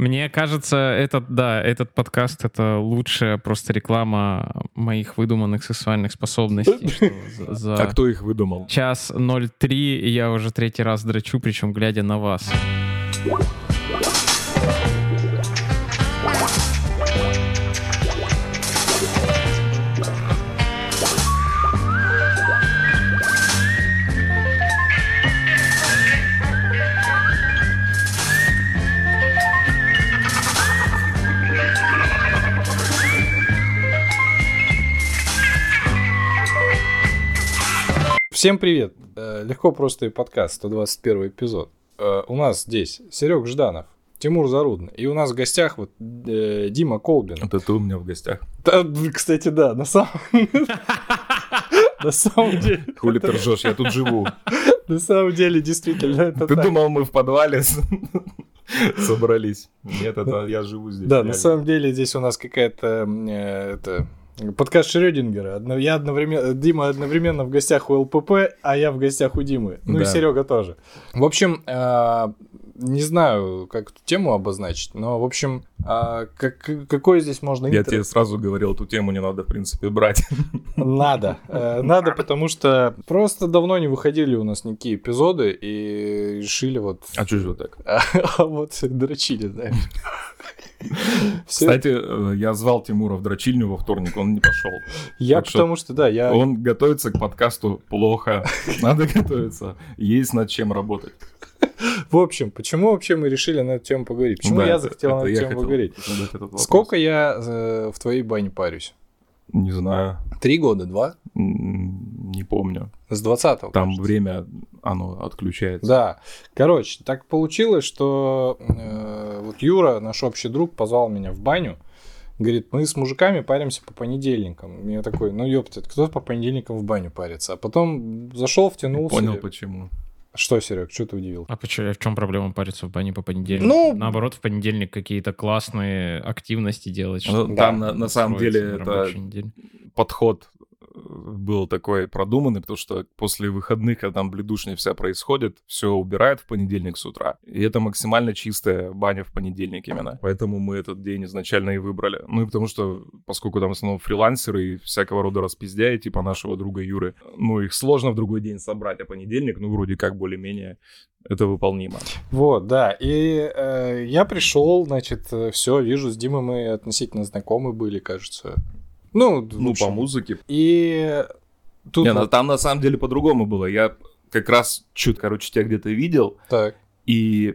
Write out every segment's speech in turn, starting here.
Мне кажется, этот, да, этот подкаст — это лучшая просто реклама моих выдуманных сексуальных способностей. за- А кто их выдумал? час 03 я уже третий раз драчу, причем глядя на вас. Всем привет! Э, Легко просто и подкаст, 121 эпизод. Э, У нас здесь Серег Жданов, Тимур Зарудный, и у нас в гостях вот э, Дима Колбин. Это ты у меня в гостях. Да, кстати, да, на самом... На самом деле, Хули ты ржешь, я тут живу. на самом деле, действительно, это Ты думал, мы в подвале собрались? Нет, это я живу здесь. Да, на самом деле здесь у нас какая-то подкаст Шрёдингера. Я одновременно, Дима одновременно в гостях у ЛПП, а я в гостях у Димы. Ну и Да. Серега тоже. В общем, э, не знаю, как эту тему обозначить, но, в общем, а, как- какой здесь можно Я интро? тебе сразу говорил, эту тему не надо, в принципе, брать. Надо. Э, Надо, потому что просто давно не выходили у нас никакие эпизоды и решили вот... А чё же вот так? А вот дрочили, знаешь. Кстати, э, я звал Тимура в дрочильню во вторник, он не пошел. Я что потому что, да, я... Он готовится к подкасту плохо. Надо готовиться. Есть над чем работать. В общем, почему вообще мы решили на эту тему поговорить? Почему Да, я захотел на эту тему хотел поговорить? Сколько я э, в твоей бане парюсь? Не знаю. Три года, два? Не помню. С 20 Там время, оно отключается. Да. Короче, так получилось, что э, вот Юра, наш общий друг, позвал меня в баню. Говорит, мы с мужиками паримся по понедельникам. Я такой, ну ёпта, кто по понедельникам в баню парится? А потом зашел, втянулся. Понял, почему. Что, Серег, что ты удивил? А почему, в чем проблема париться в бане по понедельнику? Ну- Наоборот, в понедельник какие-то классные активности делать. Ну, Там на, на самом деле это неделю. подход был такой продуманный, потому что после выходных, когда там бледушня вся происходит, все убирают в понедельник с утра. И это максимально чистая баня в понедельник именно. Поэтому мы этот день изначально и выбрали. Ну и потому что, поскольку там в основном фрилансеры и всякого рода распиздяи, типа нашего друга Юры, ну их сложно в другой день собрать, а понедельник, ну вроде как более-менее это выполнимо. Вот, да. И э, я пришел, значит, все, вижу, с Димой мы относительно знакомы были, кажется. Ну, Ну, по музыке. И тут Не, ну, вот там на самом деле по-другому было. Я как раз чуть, короче, тебя где-то видел, так. И...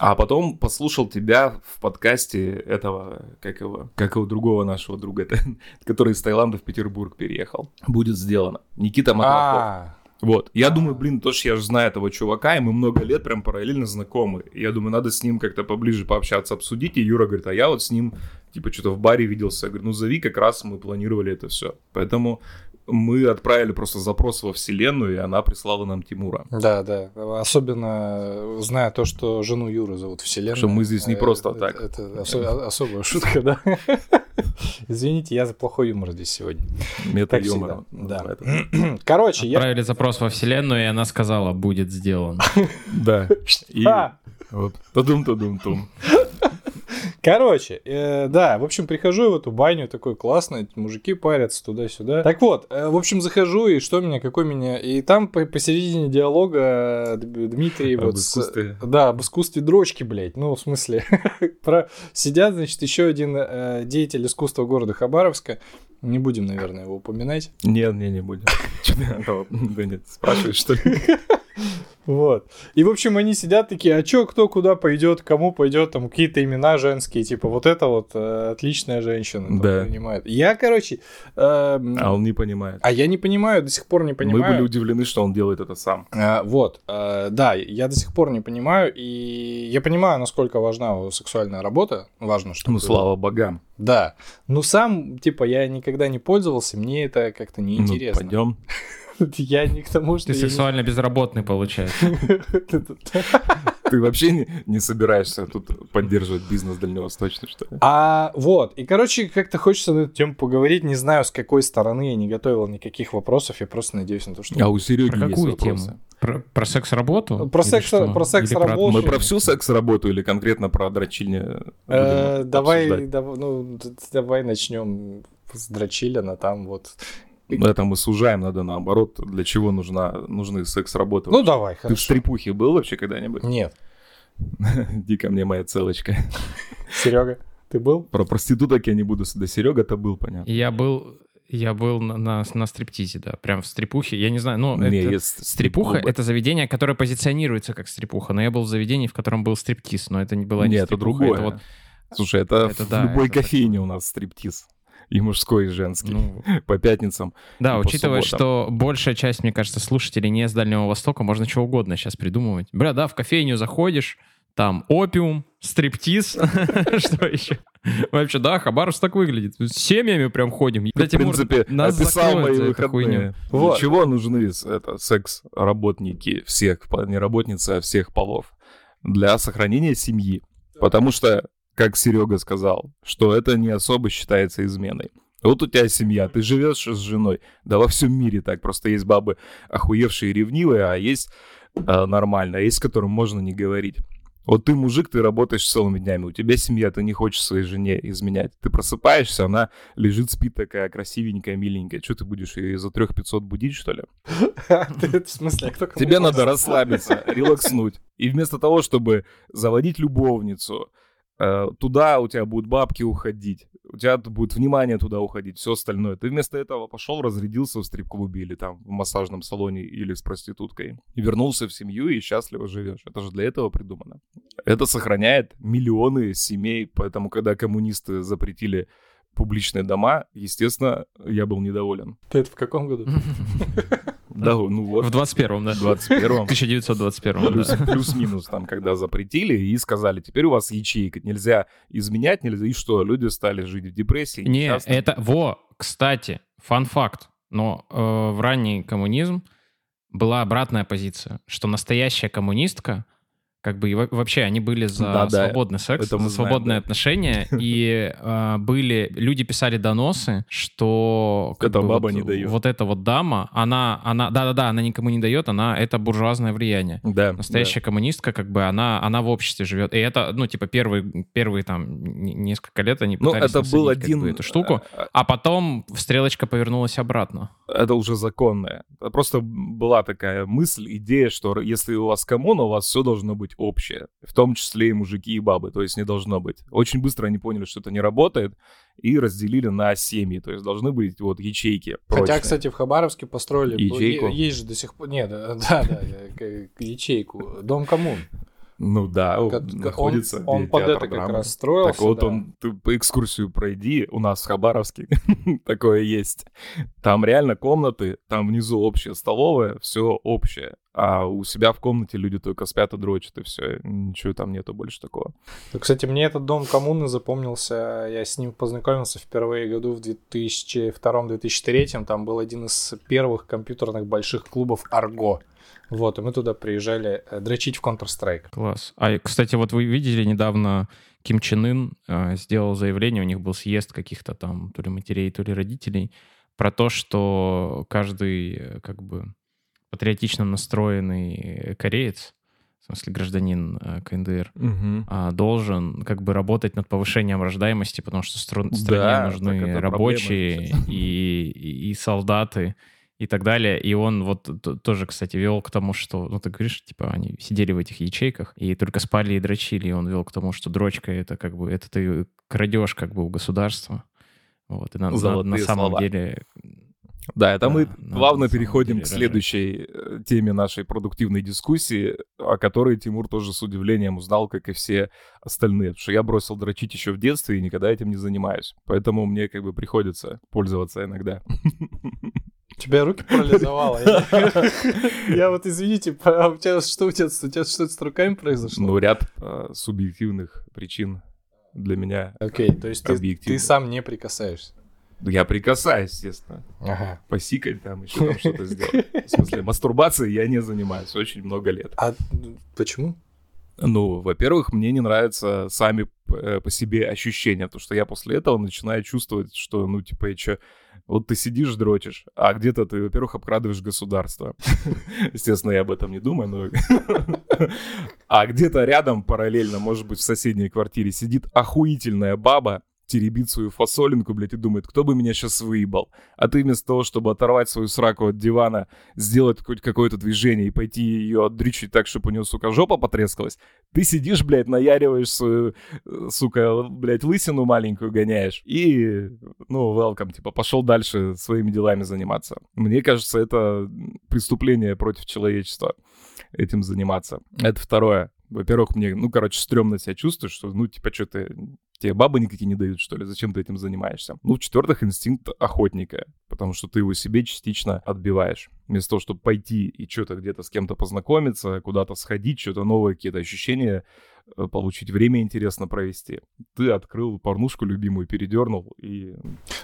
А потом послушал тебя в подкасте этого, как его, как его другого нашего друга, который из Таиланда в Петербург переехал. Будет сделано. Никита Маклахов. Вот. Я думаю, блин, то, что я же знаю этого чувака, и мы много лет прям параллельно знакомы. Я думаю, надо с ним как-то поближе пообщаться, обсудить. И Юра говорит, а я вот с ним, типа, что-то в баре виделся. Я говорю, ну зови, как раз мы планировали это все. Поэтому мы отправили просто запрос во вселенную, и она прислала нам Тимура. да, да. Особенно зная то, что жену Юры зовут Вселенная. Что мы здесь не Э, просто это- так. Это, осо- особая шутка, да. Извините, я за плохой юмор здесь сегодня. Мета-юмора. всегда, да. Короче, я... Отправили запрос во вселенную, и она сказала, будет сделан. Да. И А! вот. Тудум-тудум-тум. Короче, э, да, в общем, прихожу в эту баню, такой классный, мужики парятся туда-сюда. Так вот, э, в общем, захожу, и что меня, какой меня... И там по- посередине диалога э, Дмитрий Об вот... с- искусстве. Да, об искусстве дрочки, блядь. Ну, в смысле, про... сидят, значит, еще один э, деятель искусства города Хабаровска. Не будем, наверное, его упоминать. Нет, не, не будем. Ты Да нет, спрашиваешь, что ли? Вот. И, в общем, они сидят такие, а чё, кто куда пойдет, кому пойдет, там какие-то имена женские, типа вот это вот э, отличная женщина там, Да. принимает. Я, короче, эм, А он не понимает. а я не понимаю, до сих пор не Мы понимаю. были удивлены, что он делает это сам. А, вот, э, да, я до сих пор не понимаю, и я понимаю, насколько важна сексуальная работа, важно, чтобы... Ну, слава богам. Да, но сам, типа, я никогда не пользовался, мне это как-то Ну, неинтересно. пойдем. Я не к тому, что... Ты не- сексуально безработный, получается. Ты вообще не, не собираешься тут поддерживать бизнес дальневосточный, что ли? А вот, и, короче, как-то хочется на эту тему поговорить. Не знаю, с какой стороны я не готовил никаких вопросов. Я просто надеюсь на то, что... А у Сереги Про есть какую вопросы. тему? Про, про секс-работу? Про секс- что? про секс-работу. Мы про всю секс-работу или конкретно про дрочильня Э, Давай, дав- ну, давай начнем с Дрочилина, там вот. Это мы сужаем, надо наоборот. Для чего нужна, нужны секс-работы? Ну, давай, Ты в хорошо. стрипухе был вообще когда-нибудь? Нет. Иди ко мне, моя целочка. Серега, ты был? Про проституток я не буду. Да Серега-то был, понятно. Я был, я был на, на, на стриптизе, да, прям в стрипухе. Я не знаю, ну, Не, это... есть Стрипуха это заведение, которое позиционируется как стрипуха, но я был в заведении, в котором был стриптиз, но это не была не Нет, это стрипуха, другое. это вот, Слушай, это, Это в да, любой это кофейне у нас стриптиз. И мужской, и женский. ну, По пятницам. да, учитывая, что большая часть, мне кажется, слушателей не с Дальнего Востока, можно чего угодно сейчас придумывать. Бля, да, в кофейню заходишь, там опиум, стриптиз, что еще? Вообще, да, Хабаровск так выглядит. С семьями прям ходим. Ты, в принципе, нас описал мои выходные. Для Вот. чего нужны это, секс-работники всех, не работницы, а всех полов? Для сохранения семьи. Потому что, как Серега сказал, что это не особо считается изменой. Вот у тебя семья, ты живешь с женой. Да во всем мире так. Просто есть бабы охуевшие и ревнивые, а есть э, нормально, а есть с которым можно не говорить. Вот ты мужик, ты работаешь целыми днями, у тебя семья, ты не хочешь своей жене изменять. Ты просыпаешься, она лежит, спит такая красивенькая, миленькая. Что ты будешь ее за трех 500 будить, что ли? В смысле, а кто Тебе надо расслабиться, релакснуть. И вместо того, чтобы заводить любовницу, туда у тебя будут бабки уходить, у тебя будет внимание туда уходить, все остальное. Ты вместо этого пошел, разрядился в стрип-клубе или там в массажном салоне или с проституткой. И вернулся в семью и счастливо живешь. Это же для этого придумано. Это сохраняет миллионы семей, поэтому когда коммунисты запретили публичные дома, естественно, я был недоволен. Ты это в каком году? Да, ну вот. В 21-м, да. В 21-м. 1921 Плюс- да. Плюс-минус там, когда запретили и сказали, теперь у вас ячейка, нельзя изменять, нельзя. И что, люди стали жить в депрессии? Не, это... Во, кстати, фан-факт. Но э, в ранний коммунизм была обратная позиция, что настоящая коммунистка, как бы и во- вообще они были за Да-да, свободный секс, это мы за знаем, свободные да. отношения, и э, были люди писали доносы, что как Эта бы баба вот, не дает. вот эта вот дама, она, она, да-да-да, она никому не дает, она это буржуазное влияние. Да, Настоящая коммунистка, как бы, она, она в обществе живет. И это, ну, типа, первые, первые там несколько лет они да. Ну, пытались это был один... бы, эту штуку. э, А потом стрелочка повернулась обратно. Это уже законное. Просто была такая мысль, идея, что если у вас коммуна, у вас все должно быть общее. В том числе и мужики, и бабы. То есть не должно быть. Очень быстро они поняли, что это не работает, и разделили на семьи. То есть должны быть вот ячейки. Хотя, прочные. кстати, в Хабаровске построили... Ячейку? е- Есть же до сих пор... Нет, да, да, да, ячейку. Дом коммун. Ну да, он Ка- ка- находится. Он, он под это как драмы. раз строился. Так вот да. он, ты по экскурсию пройди, у нас в Хабаровске такое есть. Там реально комнаты, там внизу общая столовая, все общее. А у себя в комнате люди только спят и дрочат, и все. Ничего там нету больше такого. Ну, Кстати, мне этот дом коммуны запомнился. Я с ним познакомился впервые году в 2002-2003. Там был один из первых компьютерных больших клубов Арго. Вот, и мы туда приезжали э, дрочить в Counter-Strike. Класс. А, кстати, вот вы видели недавно Ким Чен Ын э, сделал заявление, у них был съезд каких-то там то ли матерей, то ли родителей, про то, что каждый э, как бы патриотично настроенный кореец, в смысле гражданин э, КНДР, а, должен как бы работать над повышением рождаемости, потому что стро- стране Да, нужны рабочие проблема и, и, и солдаты и так далее. И он вот тоже, кстати, вел к тому, что, ну, ты говоришь, типа, они сидели в этих ячейках и только спали и дрочили, и он вел к тому, что дрочка — это как бы, это ты крадешь как бы у государства. Вот, и на, на- на самом слова. деле... Да, это Да, мы плавно переходим к рожать. следующей э, теме нашей продуктивной дискуссии, о которой Тимур тоже с удивлением узнал, как и все остальные. Потому что я бросил дрочить еще в детстве и никогда этим не занимаюсь. Поэтому мне как бы приходится пользоваться иногда. Тебя руки парализовало. Я- вот, извините, а у тебя что у тебя, у тебя что-то с руками произошло? Ну, ряд э, субъективных причин для меня. Окей, то есть ты, сам не прикасаешься. Я прикасаюсь, естественно. Ага. Посикать там, еще там что-то сделать. В смысле, мастурбацией я не занимаюсь очень много лет. А почему? Ну, во-первых, мне не нравятся сами э, по себе ощущения, потому что я после этого начинаю чувствовать, что, ну, типа, я чё, вот ты сидишь, дрочишь, а где-то ты, во-первых, обкрадываешь государство. Естественно, я об этом не думаю, но... А где-то рядом параллельно, может быть, в соседней квартире сидит охуительная баба, теребит свою фасолинку, блядь, и думает, кто бы меня сейчас выебал. А ты вместо того, чтобы оторвать свою сраку от дивана, сделать хоть какое-то движение и пойти ее отдрючить так, чтобы у нее, сука, жопа потрескалась, ты сидишь, блядь, наяриваешь свою, э, сука, блядь, лысину маленькую гоняешь. И, ну, welcome, типа, пошел дальше своими делами заниматься. Мне кажется, это преступление против человечества этим заниматься. Это второе. Во-первых, мне, ну, короче, стрёмно себя чувствую, что, ну, типа, что ты Тебе бабы никакие не дают, что ли? Зачем ты этим занимаешься? Ну, в-четвертых, инстинкт охотника, потому что ты его себе частично отбиваешь. Вместо того, чтобы пойти и что-то где-то с кем-то познакомиться, куда-то сходить, что-то новое, какие-то ощущения э, получить, время интересно провести. Ты открыл порнушку любимую, передернул, и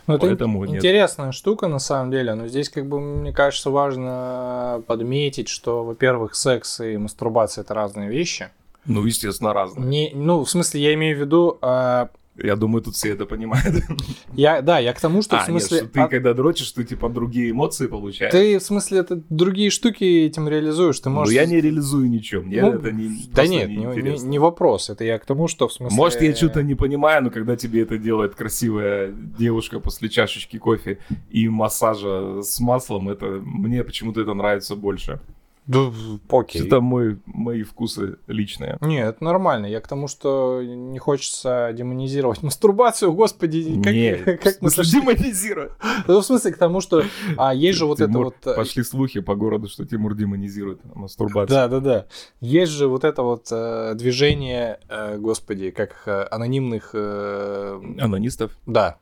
ну, поэтому это нет. интересная штука на самом деле, но здесь, как бы, мне кажется, важно подметить, что, во-первых, секс и мастурбация — это разные вещи. Ну, естественно, разные. Не, ну, в смысле, я имею в виду... Э... Я думаю, тут все это понимают. Я, да, я к тому, что а, в смысле... Нет, что ты а... когда дрочишь, ты типа другие эмоции получаешь. Ты, в смысле, это другие штуки этим реализуешь. Ты можешь... Ну, я не реализую ничего. Мне ну, это не Да нет, не, не, не вопрос. Это я к тому, что в смысле... Может, я что-то не понимаю, но когда тебе это делает красивая девушка после чашечки кофе и массажа с маслом, это мне почему-то это нравится больше. Да, окей. Это мой, мои вкусы личные. Нет, это нормально. Я к тому, что не хочется демонизировать мастурбацию, господи. Как, Нет, как мы сошли... демонизировать? Ну, в смысле, к тому, что а, есть же вот Тимур, это вот... Э, пошли слухи по городу, что Тимур демонизирует мастурбацию. Да, да, да. Есть же вот это вот э, движение, э, господи, как э, анонимных... Э... Анонистов? Да.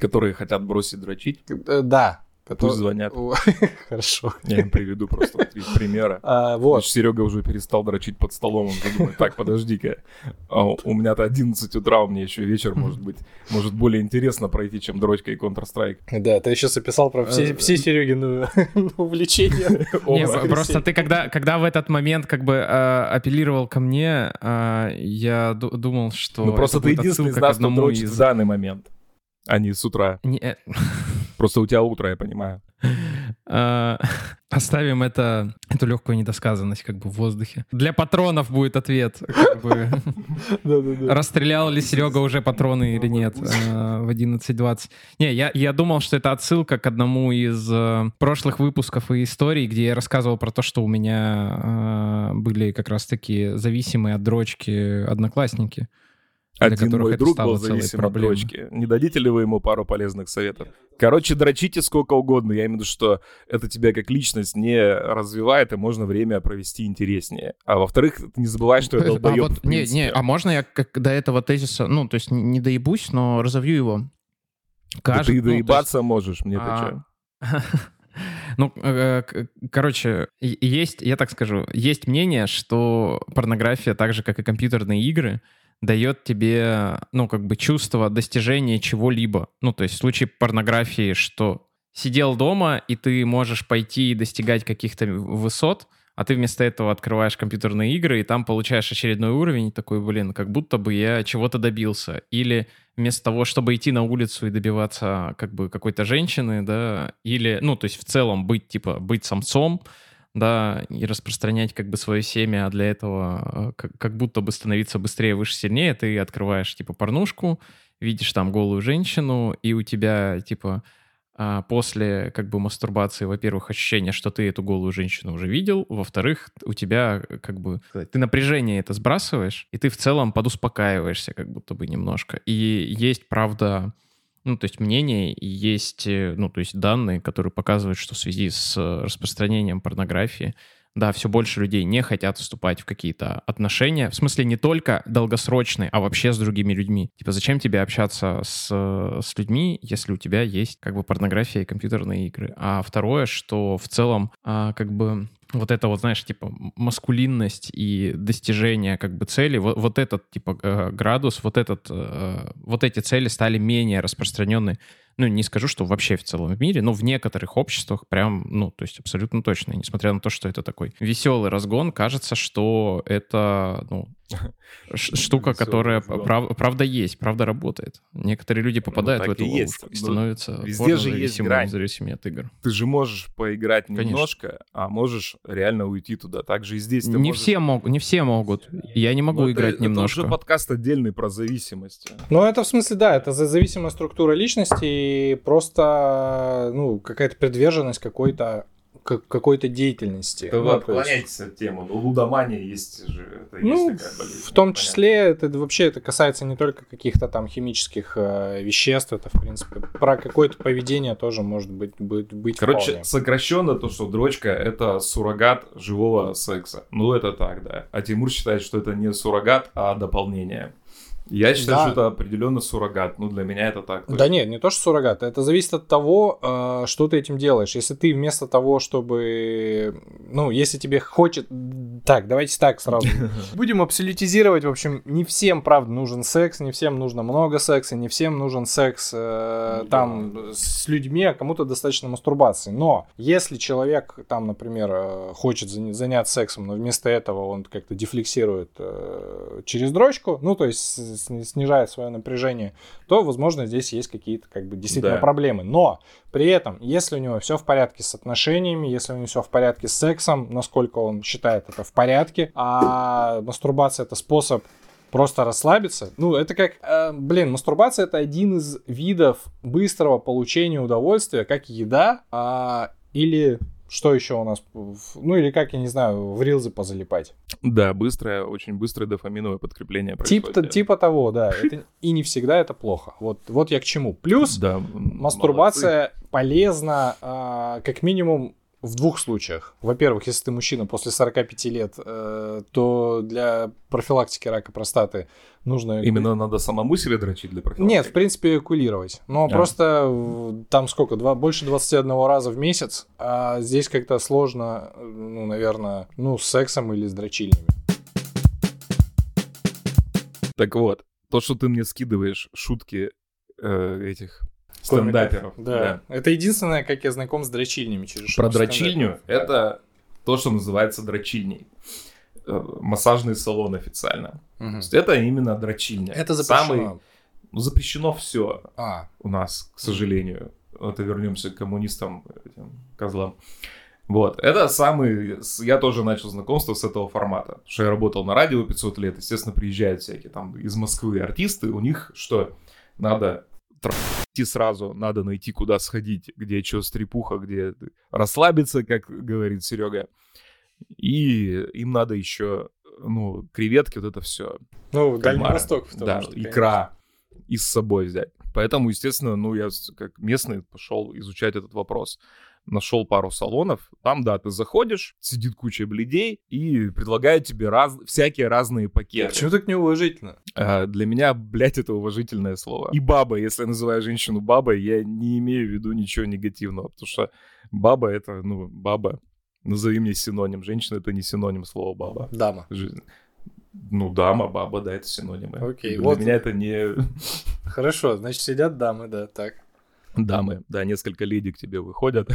Которые хотят бросить дрочить? Да, Который... Пусть звонят. Хорошо. Я им приведу просто три примера. А, вот. Значит, Серега уже перестал дрочить под столом. Он думает, так, подожди-ка. А у меня-то 11 утра, у меня еще вечер, может быть, может более интересно пройти, чем дрочка и Counter-Strike. Да, ты сейчас описал про все, э, все Серегины увлечения. Просто ты когда, когда в этот момент как бы апеллировал ко мне, я думал, что... Ну просто ты единственный из нас, кто дрочит в данный момент а не с утра. Просто у тебя утро, я понимаю. А, оставим это, эту легкую недосказанность как бы в воздухе. Для патронов будет ответ. Как бы. Расстрелял ли Серега уже патроны или нет а, в 11.20. Не, я, я думал, что это отсылка к одному из э, прошлых выпусков и историй, где я рассказывал про то, что у меня а, были как раз-таки зависимые от дрочки одноклассники. Один мой друг был зависим от дрочки. Не дадите ли вы ему пару полезных советов? Короче, дрочите сколько угодно. Я имею в виду, что это тебя как личность не развивает, и можно время провести интереснее. А во-вторых, не забывай, что это долбоеб а вот, не, не, а можно я как до этого тезиса, ну, то есть не доебусь, но разовью его? Кажется, да ты доебаться ну, есть... можешь, мне-то а... что? Ну, э, короче, есть, я так скажу, есть мнение, что порнография, так же, как и компьютерные игры, дает тебе, ну, как бы чувство достижения чего-либо. Ну, то есть в случае порнографии, что сидел дома, и ты можешь пойти и достигать каких-то высот, а ты вместо этого открываешь компьютерные игры, и там получаешь очередной уровень, такой, блин, как будто бы я чего-то добился. Или вместо того, чтобы идти на улицу и добиваться как бы какой-то женщины, да, или, ну, то есть в целом быть, типа, быть самцом, да, и распространять как бы свое семя, а для этого э, как, как будто бы становиться быстрее, выше, сильнее, ты открываешь типа порнушку, видишь там голую женщину, и у тебя типа а, после как бы мастурбации, во-первых, ощущение, что ты эту голую женщину уже видел, во-вторых, у тебя э, как бы ты напряжение это сбрасываешь, и ты в целом подуспокаиваешься как будто бы немножко. И есть, правда, ну, то есть мнение, есть, э, ну, то есть данные, которые показывают, что в связи с э, распространением порнографии, да, все больше людей не хотят вступать в какие-то отношения. В смысле, не только долгосрочные, а вообще с другими людьми. Типа, зачем тебе общаться с, э, с людьми, если у тебя есть как бы порнография и компьютерные игры? А второе, что в целом а, как бы вот это вот, знаешь, типа маскулинность и достижение как бы цели, вот, вот этот типа градус, вот этот, э, вот эти цели стали менее распространены ну, не скажу, что вообще в целом мире, но в некоторых обществах прям, ну, то есть абсолютно точно. Несмотря на то, что это такой веселый разгон, кажется, что это, ну, штука, которая прав, правда есть, правда работает. Некоторые люди ну, попадают ну, в эту ловушку есть. и становятся Везде же есть грань. зависимыми от игр. Ты же можешь поиграть немножко, Конечно. а можешь реально уйти туда. Так же и здесь. не можешь... все могут, не все могут. Я не могу Но играть это, немножко. Это уже подкаст отдельный про зависимость. Ну это в смысле да, это зависимая структура личности и просто ну какая-то приверженность какой-то какой-то деятельности. Ну, вы отклоняетесь от темы. Ну, лудомания есть же. Это ну, есть такая болезнь, в том понятно. числе, это вообще это касается не только каких-то там химических э, веществ, это, в принципе, про какое-то поведение тоже может быть, быть, быть Короче, вполне. сокращенно то, что дрочка — это суррогат живого секса. Ну, это так, да. А Тимур считает, что это не суррогат, а дополнение. Я считаю, да. что это определенно суррогат. Ну, для меня это так. Да нет, не то, что суррогат. Это зависит от того, э, что ты этим делаешь. Если ты вместо того, чтобы... Ну, если тебе хочет... Так, давайте так сразу. Будем абсолютизировать. В общем, не всем, правда, нужен секс, не всем нужно много секса, не всем нужен секс э, там с людьми, а кому-то достаточно мастурбации. Но если человек там, например, э, хочет заняться сексом, но вместо этого он как-то дефлексирует через дрочку, ну, то есть снижает свое напряжение, то, возможно, здесь есть какие-то как бы действительно да. проблемы. Но при этом, если у него все в порядке с отношениями, если у него все в порядке с сексом, насколько он считает это в порядке, а мастурбация это способ просто расслабиться. Ну, это как, э, блин, мастурбация это один из видов быстрого получения удовольствия, как еда э, или что еще у нас? Ну или как, я не знаю, в рилзы позалипать. Да, быстрое, очень быстрое дофаминовое подкрепление Типа, типа того, да. Это, и не всегда это плохо. Вот, вот я к чему. Плюс да, мастурбация молодцы. полезна а, как минимум в двух случаях. Во-первых, если ты мужчина после 45 лет, э, то для профилактики рака простаты нужно... Именно надо самому себе дрочить для профилактики? Нет, в принципе, эвакулировать. Но а. просто там сколько, два, больше 21 раза в месяц, а здесь как-то сложно, ну, наверное, ну, с сексом или с дрочильнями. Так вот, то, что ты мне скидываешь шутки э, этих стендаперов. Да. да. Это единственное, как я знаком с дрочильнями через Про дрочильню это то, что называется дрочильней. Э, массажный салон официально. Угу. То есть это именно дрочильня. Это запрещено. Самый, ну, запрещено все а. у нас, к сожалению. Это вернемся к коммунистам, этим козлам. Вот, это самый... Я тоже начал знакомство с этого формата. Потому что я работал на радио 500 лет, естественно, приезжают всякие там из Москвы артисты, у них что? Надо идти сразу, надо найти, куда сходить, где что стрепуха, где расслабиться, как говорит Серега. И им надо еще, ну, креветки, вот это все. Ну, Дальний Восток, потому да, что, икра и с собой взять. Поэтому, естественно, ну, я как местный пошел изучать этот вопрос нашел пару салонов. Там, да, ты заходишь, сидит куча бледей и предлагают тебе раз... всякие разные пакеты. Почему так неуважительно? А, для меня, блядь, это уважительное слово. И баба, если я называю женщину бабой, я не имею в виду ничего негативного, потому что баба это, ну, баба. Назови мне синоним. Женщина это не синоним слова баба. Дама. Жизнь. Ну, дама, баба, да, это синонимы. Окей, Для вот. меня это не... Хорошо, значит, сидят дамы, да, так дамы, да, несколько леди к тебе выходят,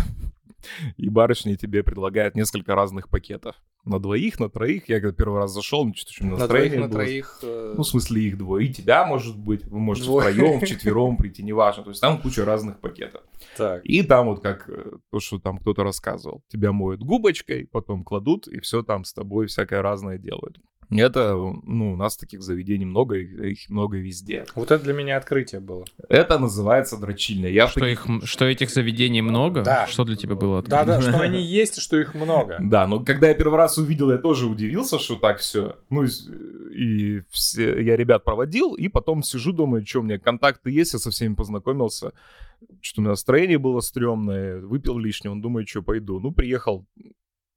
и барышни тебе предлагают несколько разных пакетов. На двоих, на троих. Я когда первый раз зашел, мне что-то На двоих, на троих. Э, ну, в смысле, их двое. И тебя, может быть, вы можете Двое. втроем, вчетвером прийти, неважно. То есть там куча разных пакетов. Так. И там вот как э, то, что там кто-то рассказывал. Тебя моют губочкой, потом кладут, и все там с тобой всякое разное делают. Это, ну, у нас таких заведений много, их много везде. Вот это для меня открытие было. Это называется дрочильня. Я что, их, что этих заведений много? Да. Что для тебя было открытие? Да, да, что они есть, что их много. Да, но когда я первый раз увидел, я тоже удивился, что так все. Ну, и все, я ребят проводил, и потом сижу, думаю, что у меня контакты есть, я со всеми познакомился. Что у меня настроение было стрёмное, выпил лишнее, он думает, что пойду. Ну, приехал,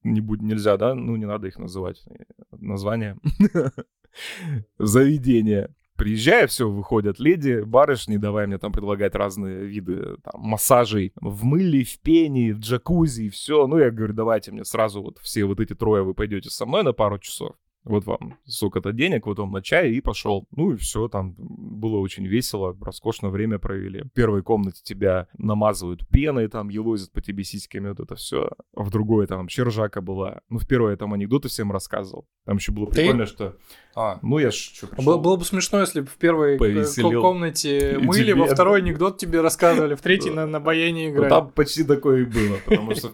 не будь, нельзя, да? Ну, не надо их называть. Название. Заведение. Приезжаю, все, выходят леди, барышни, давай мне там предлагать разные виды там, массажей в мыле, в пене, в джакузи, все. Ну, я говорю, давайте мне сразу вот все вот эти трое вы пойдете со мной на пару часов. Вот вам сколько-то денег, вот вам на чай и пошел. Ну и все, там было очень весело, роскошно время провели. В первой комнате тебя намазывают пеной, там, елозят по тебе сиськами, вот это все. А в другой там вообще ржака была. Ну, в первой я там анекдоты всем рассказывал. Там еще было Ты? прикольно, что... А. Ну, я ж что Было, было бы смешно, если бы в первой э, Повеселил. ко- комнате мыли, тебе- во второй анекдот тебе рассказывали, в третьей на, на баяне Ну, играли. там почти такое и было, потому что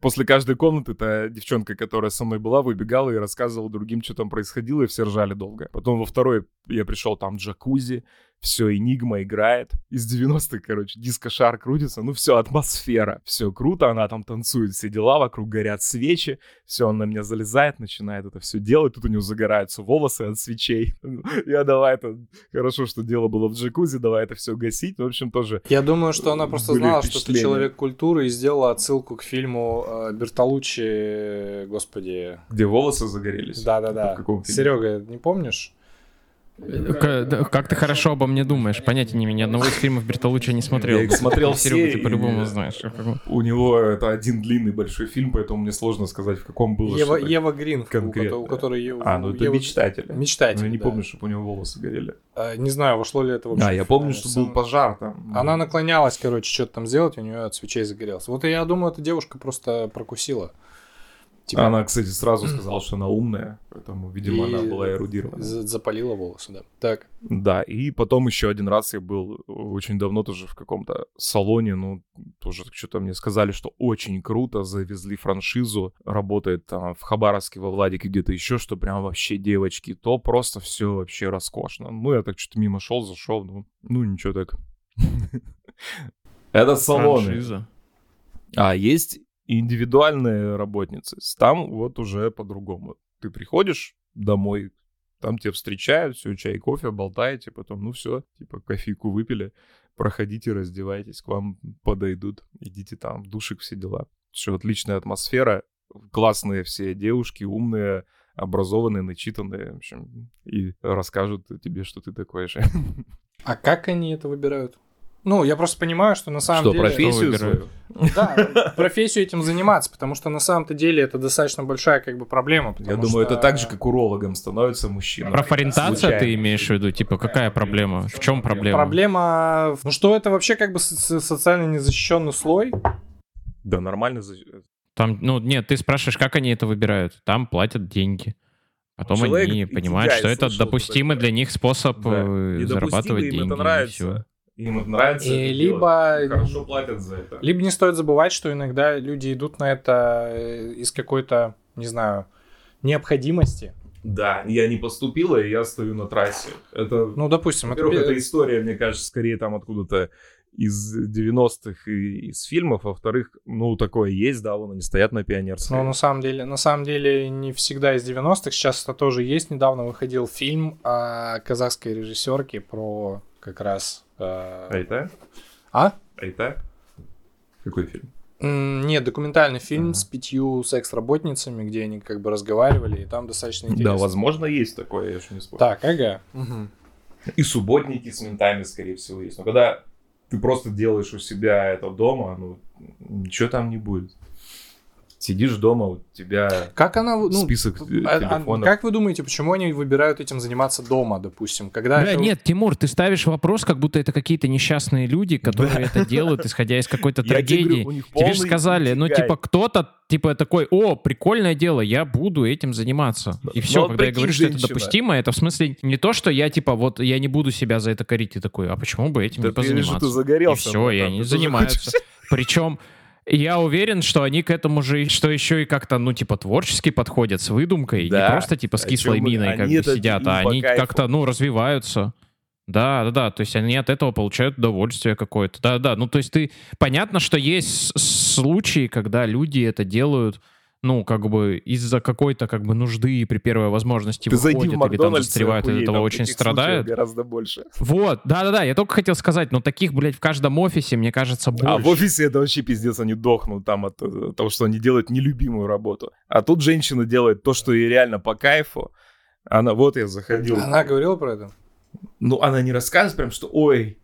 после каждой комнаты та девчонка, которая со мной была, выбегала и рассказывала другим, что там происходило, и все ржали долго. Потом во второй я пришел, там джакузи, все, Энигма играет. Из 90-х, короче, диско-шар крутится, ну все, атмосфера, все круто, она там танцует, все дела, вокруг горят свечи, все, он на меня залезает, начинает это все делать, тут у него загораются волосы от свечей. Я давай это, хорошо, что дело было в джакузи, давай это все гасить, в общем, тоже Я думаю, что она просто знала, что ты человек культуры и сделала отсылку к фильму э, Бертолуччи, господи. Где волосы загорелись? Да-да-да. Серега, не помнишь? К- да, Как ты хорошо обо мне думаешь? Понятия не имею, ни одного из фильмов Бертолуччи не смотрел. Я их смотрел Серега, все, ты по-любому и- знаешь. У него это один длинный большой фильм, поэтому мне сложно сказать, в каком было Ева, что-то. Ева Грин, кото- у которой... А, ну это Евы- мечтатели. Мечтатель, Но я не да. помню, чтобы у него волосы горели. А, Не знаю, вошло ли это вообще. А, я помню, что сам- был пожар там. Она наклонялась, короче, что-то там сделать, у нее от свечей загорелся. Вот я думаю, эта девушка просто прокусила. Типа, Она, кстати, сразу сказала, что она умная, поэтому, видимо, И она была эрудирована. за- запалила волосы, да. Так. Да, и потом еще один раз я был очень давно тоже в каком-то салоне, ну, тоже что-то мне сказали, что очень круто, завезли франшизу, работает там в Хабаровске, во Владике, где-то еще, что прям вообще девочки, то просто все вообще роскошно. Ну, я так что-то мимо шел, зашел, ну, ну ничего так. Это салоны. Франшиза. А есть индивидуальные работницы. Там вот уже по-другому. Ты приходишь домой, там тебя встречают, все, чай, кофе, болтаете, потом, ну все, типа кофейку выпили, проходите, раздевайтесь, к вам подойдут, идите там, душик, все дела. Все, отличная атмосфера, классные все девушки, умные, образованные, начитанные, в общем, и расскажут тебе, что ты такой же. А как они это выбирают? Ну, я просто понимаю, что на самом Что, деле... профессию выбирают? свою? Да, профессию этим заниматься, потому что на самом-то деле это достаточно большая как бы проблема. Я думаю, что- это так же, как урологом становится мужчина. Профориентация Случайно. ты имеешь в виду? Типа, какая проблема? В чем проблема? Проблема... Ну что это вообще как бы со- со- социально незащищенный слой? Да, нормально. Там, ну, нет, ты спрашиваешь, как они это выбирают. Там платят деньги. Потом Человек они понимают, что это допустимый для них способ Да. э, зарабатывать им деньги. это и нравится. Им это нравится. И это либо- делать. Хорошо платят за это. Либо не стоит забывать, что иногда люди идут на это э, из какой-то, не знаю, необходимости. Да, я не поступила, и я стою на трассе. Это, Ну, допустим, это... это история, мне кажется, скорее там откуда-то из 90-х и из фильмов. Во-вторых, ну, такое есть, да, вон они стоят на пионерской. Но на самом деле, на самом деле не всегда из 90-х, сейчас это тоже есть. Недавно выходил фильм о казахской режиссерке про как раз... э, Айта? А? Айта? Какой фильм? Нет, документальный фильм Ага. с пятью секс-работницами, где они как бы разговаривали, и там достаточно интересно. Да, возможно, есть такое, я же не спорю. Так, ага. Мгм. И субботники с ментами, скорее всего, есть. Но когда ты просто делаешь у себя это дома, ну, ничего там не будет. Сидишь дома, у тебя Как она... Ну, список а- а телефонов. как вы думаете, почему они выбирают этим заниматься дома, допустим? Когда Бля, это- нет, Тимур, ты ставишь вопрос, как будто это какие-то несчастные люди, которые это делают, исходя из какой-то Я тебе трагедии. Тебе же сказали, ну, типа, кто-то, типа, такой, о, прикольное дело, я буду этим заниматься. И Ну, все, вот когда я говорю, что это допустимо, это в смысле не то, что я, типа, вот, я не буду себя за это корить, ты такой, а почему бы этим Да не позаниматься? ты загорелся И все, и тоже занимаются. хочешь. Причем я уверен, что они к этому же, что еще и как-то, ну, типа, творчески подходят с выдумкой, Да. не просто, типа, с кислой мы- миной как бы сидят, а они как-то, ну, развиваются. Да, да, да, то есть они от этого получают удовольствие какое-то. Да, да, ну то есть ты... Понятно, что есть случаи, когда люди это делают, ну, как бы из-за какой-то как бы нужды при первой возможности Ты зайди выходят в или там и от этого очень случаев гораздо больше. Вот, да-да-да, я только хотел сказать, но таких, блядь, в каждом офисе, мне кажется, больше. А в офисе это вообще пиздец, они дохнут там от э, того, что они делают нелюбимую работу. А тут женщина делает то, что ей реально по кайфу. Она, вот я заходил. Она говорила про это? Ну, она не рассказывает прям, что, ой,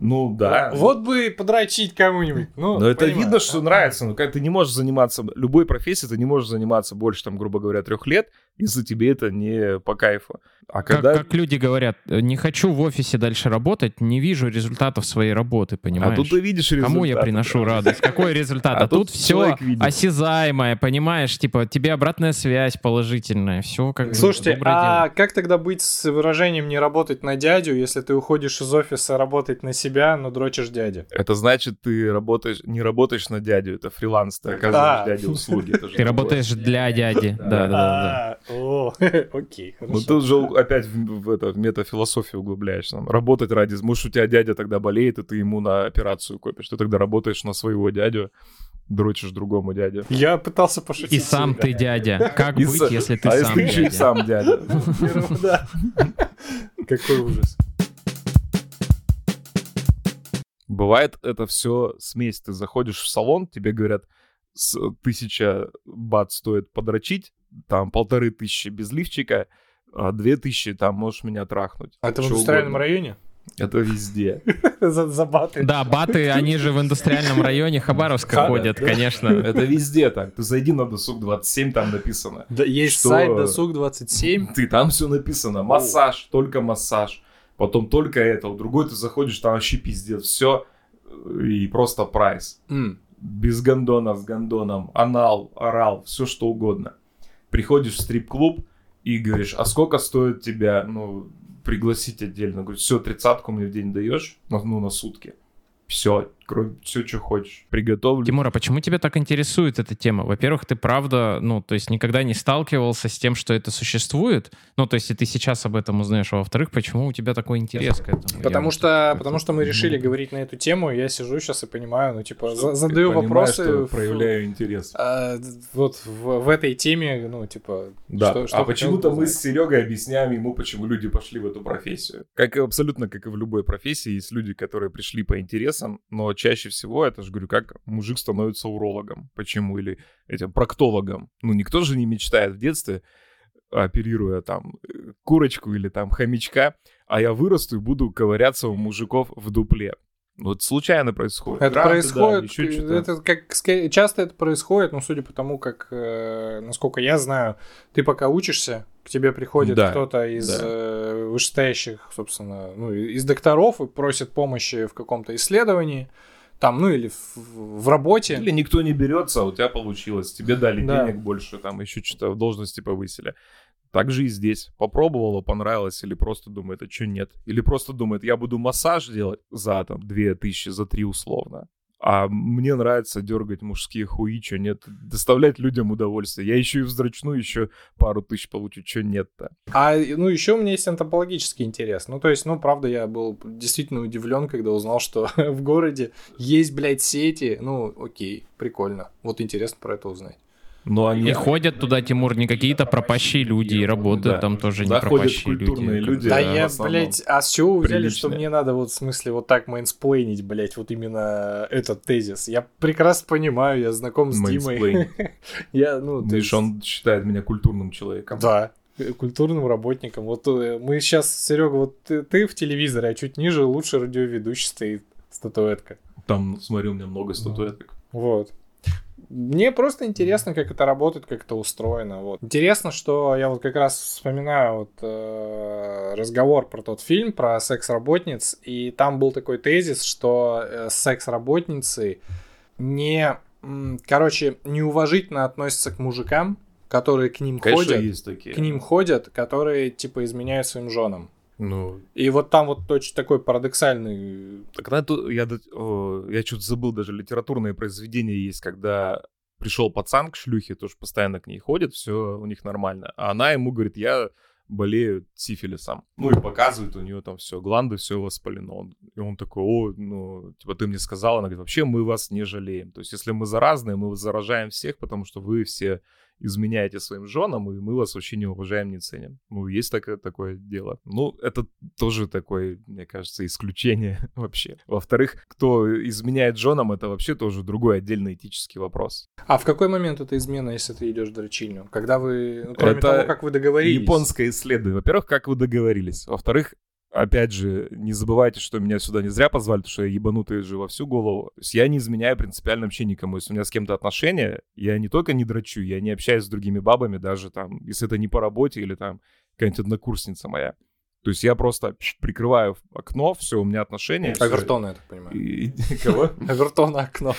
ну да. Вот бы подрочить кому-нибудь. Ну, Но это понимаю. видно, что нравится. Ну, как ты не можешь заниматься любой профессией, ты не можешь заниматься больше, там, грубо говоря, трех лет, если тебе это не по кайфу. А Как, когда... как люди говорят, «Э, не хочу в офисе дальше работать, не вижу результатов своей работы, а понимаешь? тут ты видишь результат. Кому я приношу радость? Какой результат? А А, тут тут все осязаемое, понимаешь? Типа тебе обратная связь положительная, все как Слушайте, а дело. как тогда быть с выражением не работать на дядю, если ты уходишь из офиса работать на себя, но дрочишь дядя? Это значит, ты работаешь, не работаешь на дядю, это фриланс, ты оказываешь А. дяде услуги. Ты работаешь для дяди. Да, да, да. А, О, окей, Ну хорошо. ты уже опять в, в, это, в метафилософию углубляешься. Там, Работать ради... Может, у тебя дядя тогда болеет, и ты ему на операцию копишь. Ты тогда работаешь на своего дядю, дрочишь другому дядю. Я пытался пошутить. И сам ты дядя. Как И быть, са- если ты а сам если еще и дядя? сам дядя? Да. Какой ужас. Бывает это все смесь. Ты заходишь в салон, тебе говорят, с тысяча бат стоит подрочить, там полторы тысячи без лифчика, а две тысячи там можешь меня трахнуть. А это в индустриальном угодно. районе? Это везде. За, за баты. Да, баты, они же в индустриальном районе Хабаровска Ха- ходят, да. конечно. Это везде так. Ты зайди на досуг 27, там написано. Да, есть Что? сайт досуг 27. Ты там все написано. Массаж, только массаж. Потом только это. В другой ты заходишь, там вообще пиздец. Все. И просто прайс. М. Без гондона, с гондоном. Анал, орал, все что угодно. Приходишь в стрип-клуб и говоришь, а сколько стоит тебя, ну, пригласить отдельно? Говорю, все, тридцатку мне в день даешь, ну, на сутки. Все, кроме все, что хочешь. Приготовлю. Тимур, а почему тебя так интересует эта тема? Во-первых, ты правда, ну, то есть никогда не сталкивался с тем, что это существует. Ну, то есть и ты сейчас об этом узнаешь. А во-вторых, почему у тебя такой интерес к этому? Потому Я что, вот- потому что мы решили Ну, говорить на эту тему, я сижу сейчас и понимаю, ну, типа, Как задаю понимаю, вопросы. что в- проявляю интерес. а, вот в, в этой теме, ну, типа, Да, что- что а почему-то мы с Серегой объясняем ему, почему люди пошли в эту профессию. Как абсолютно, как и в любой профессии, есть люди, которые пришли по интересам, но чаще всего, это же говорю, как мужик становится урологом. Почему? Или этим проктологом. Ну, никто же не мечтает в детстве, оперируя там э, курочку или там хомячка, а я вырасту и буду ковыряться у мужиков в дупле. Вот случайно происходит. Это Гранты происходит, дали, еще что-то. это как часто это происходит, ну, судя по тому, как, э, насколько я знаю, ты пока учишься, к тебе приходит Да, кто-то из да. э, вышестоящих, собственно, ну, из докторов и просит помощи в каком-то исследовании, там, ну, или в, в работе. Или никто не берется, а у тебя получилось. Тебе дали Да. денег больше, там еще что-то в должности повысили. Так же и здесь. Попробовала, понравилось, или просто думает, а что нет? Или просто думает, я буду массаж делать за там 2000, за 3 условно. А мне нравится дергать мужские хуи, что нет, доставлять людям удовольствие. Я еще и вздрачну, еще пару тысяч получу, что нет-то. А, ну, еще у меня есть антропологический интерес. Ну, то есть, ну, правда, я был действительно удивлен, когда узнал, что в городе есть, блядь, сети. Ну, окей, прикольно. Вот интересно про это узнать. Но они И ходят туда, Тимур, не какие-то пропащие люди, и работают Да. там тоже не Да, пропащие культурные люди. люди. Да, Да, я, блядь, а с чего вы взяли, что приличные. мне надо вот в смысле вот так мейнсплейнить, блядь, вот именно этот тезис? Я прекрасно понимаю, я знаком с Димой. Я, ну, Видишь, есть- он считает меня культурным человеком. Да, культурным работником. Вот э, мы сейчас, Серега, вот ты, ты в телевизоре, а чуть ниже лучший радиоведущий стоит статуэтка. Там, смотри, у меня много статуэток. Вот. Мне просто интересно, как это работает, как это устроено. Вот. Интересно, что я вот как раз вспоминаю вот, э, разговор про тот фильм, про секс-работниц, и там был такой тезис, что э, секс-работницы не, короче, неуважительно относятся к мужикам, которые к ним Конечно, ходят, есть такие. к ним ходят, которые типа изменяют своим женам. Ну, И вот там вот точно такой парадоксальный тогда тут я, я что-то забыл, даже литературное произведение есть, когда пришел пацан к шлюхе, тоже постоянно к ней ходит, все у них нормально. А она ему говорит, я болею сифилисом. Ну и показывает, у нее там все, гланды, все воспалено. Он- и он такой, о, ну, типа, ты мне сказал, она говорит, вообще мы вас не жалеем. То есть, если мы заразные, мы заражаем всех, потому что вы все изменяете своим женам, и мы вас вообще не уважаем, не ценим. Ну, есть такое, такое дело. Ну, это тоже такое, мне кажется, исключение вообще. Во-вторых, кто изменяет женам, это вообще тоже другой отдельный этический вопрос. А в какой момент это измена, если ты идешь в дрочильню? Когда вы, ну, кроме Это того, как вы договорились? Японское исследование. Во-первых, как вы договорились. Во-вторых, опять же, не забывайте, что меня сюда не зря позвали, потому что я ебанутый же во всю голову. То есть я не изменяю принципиально вообще никому. Если у меня с кем-то отношения, я не только не драчу, я не общаюсь с другими бабами, даже там, если это не по работе или там какая-нибудь однокурсница моя. То есть я просто прикрываю окно, все, у меня отношения. Овертона, я так понимаю. И, кого? Овертона окно.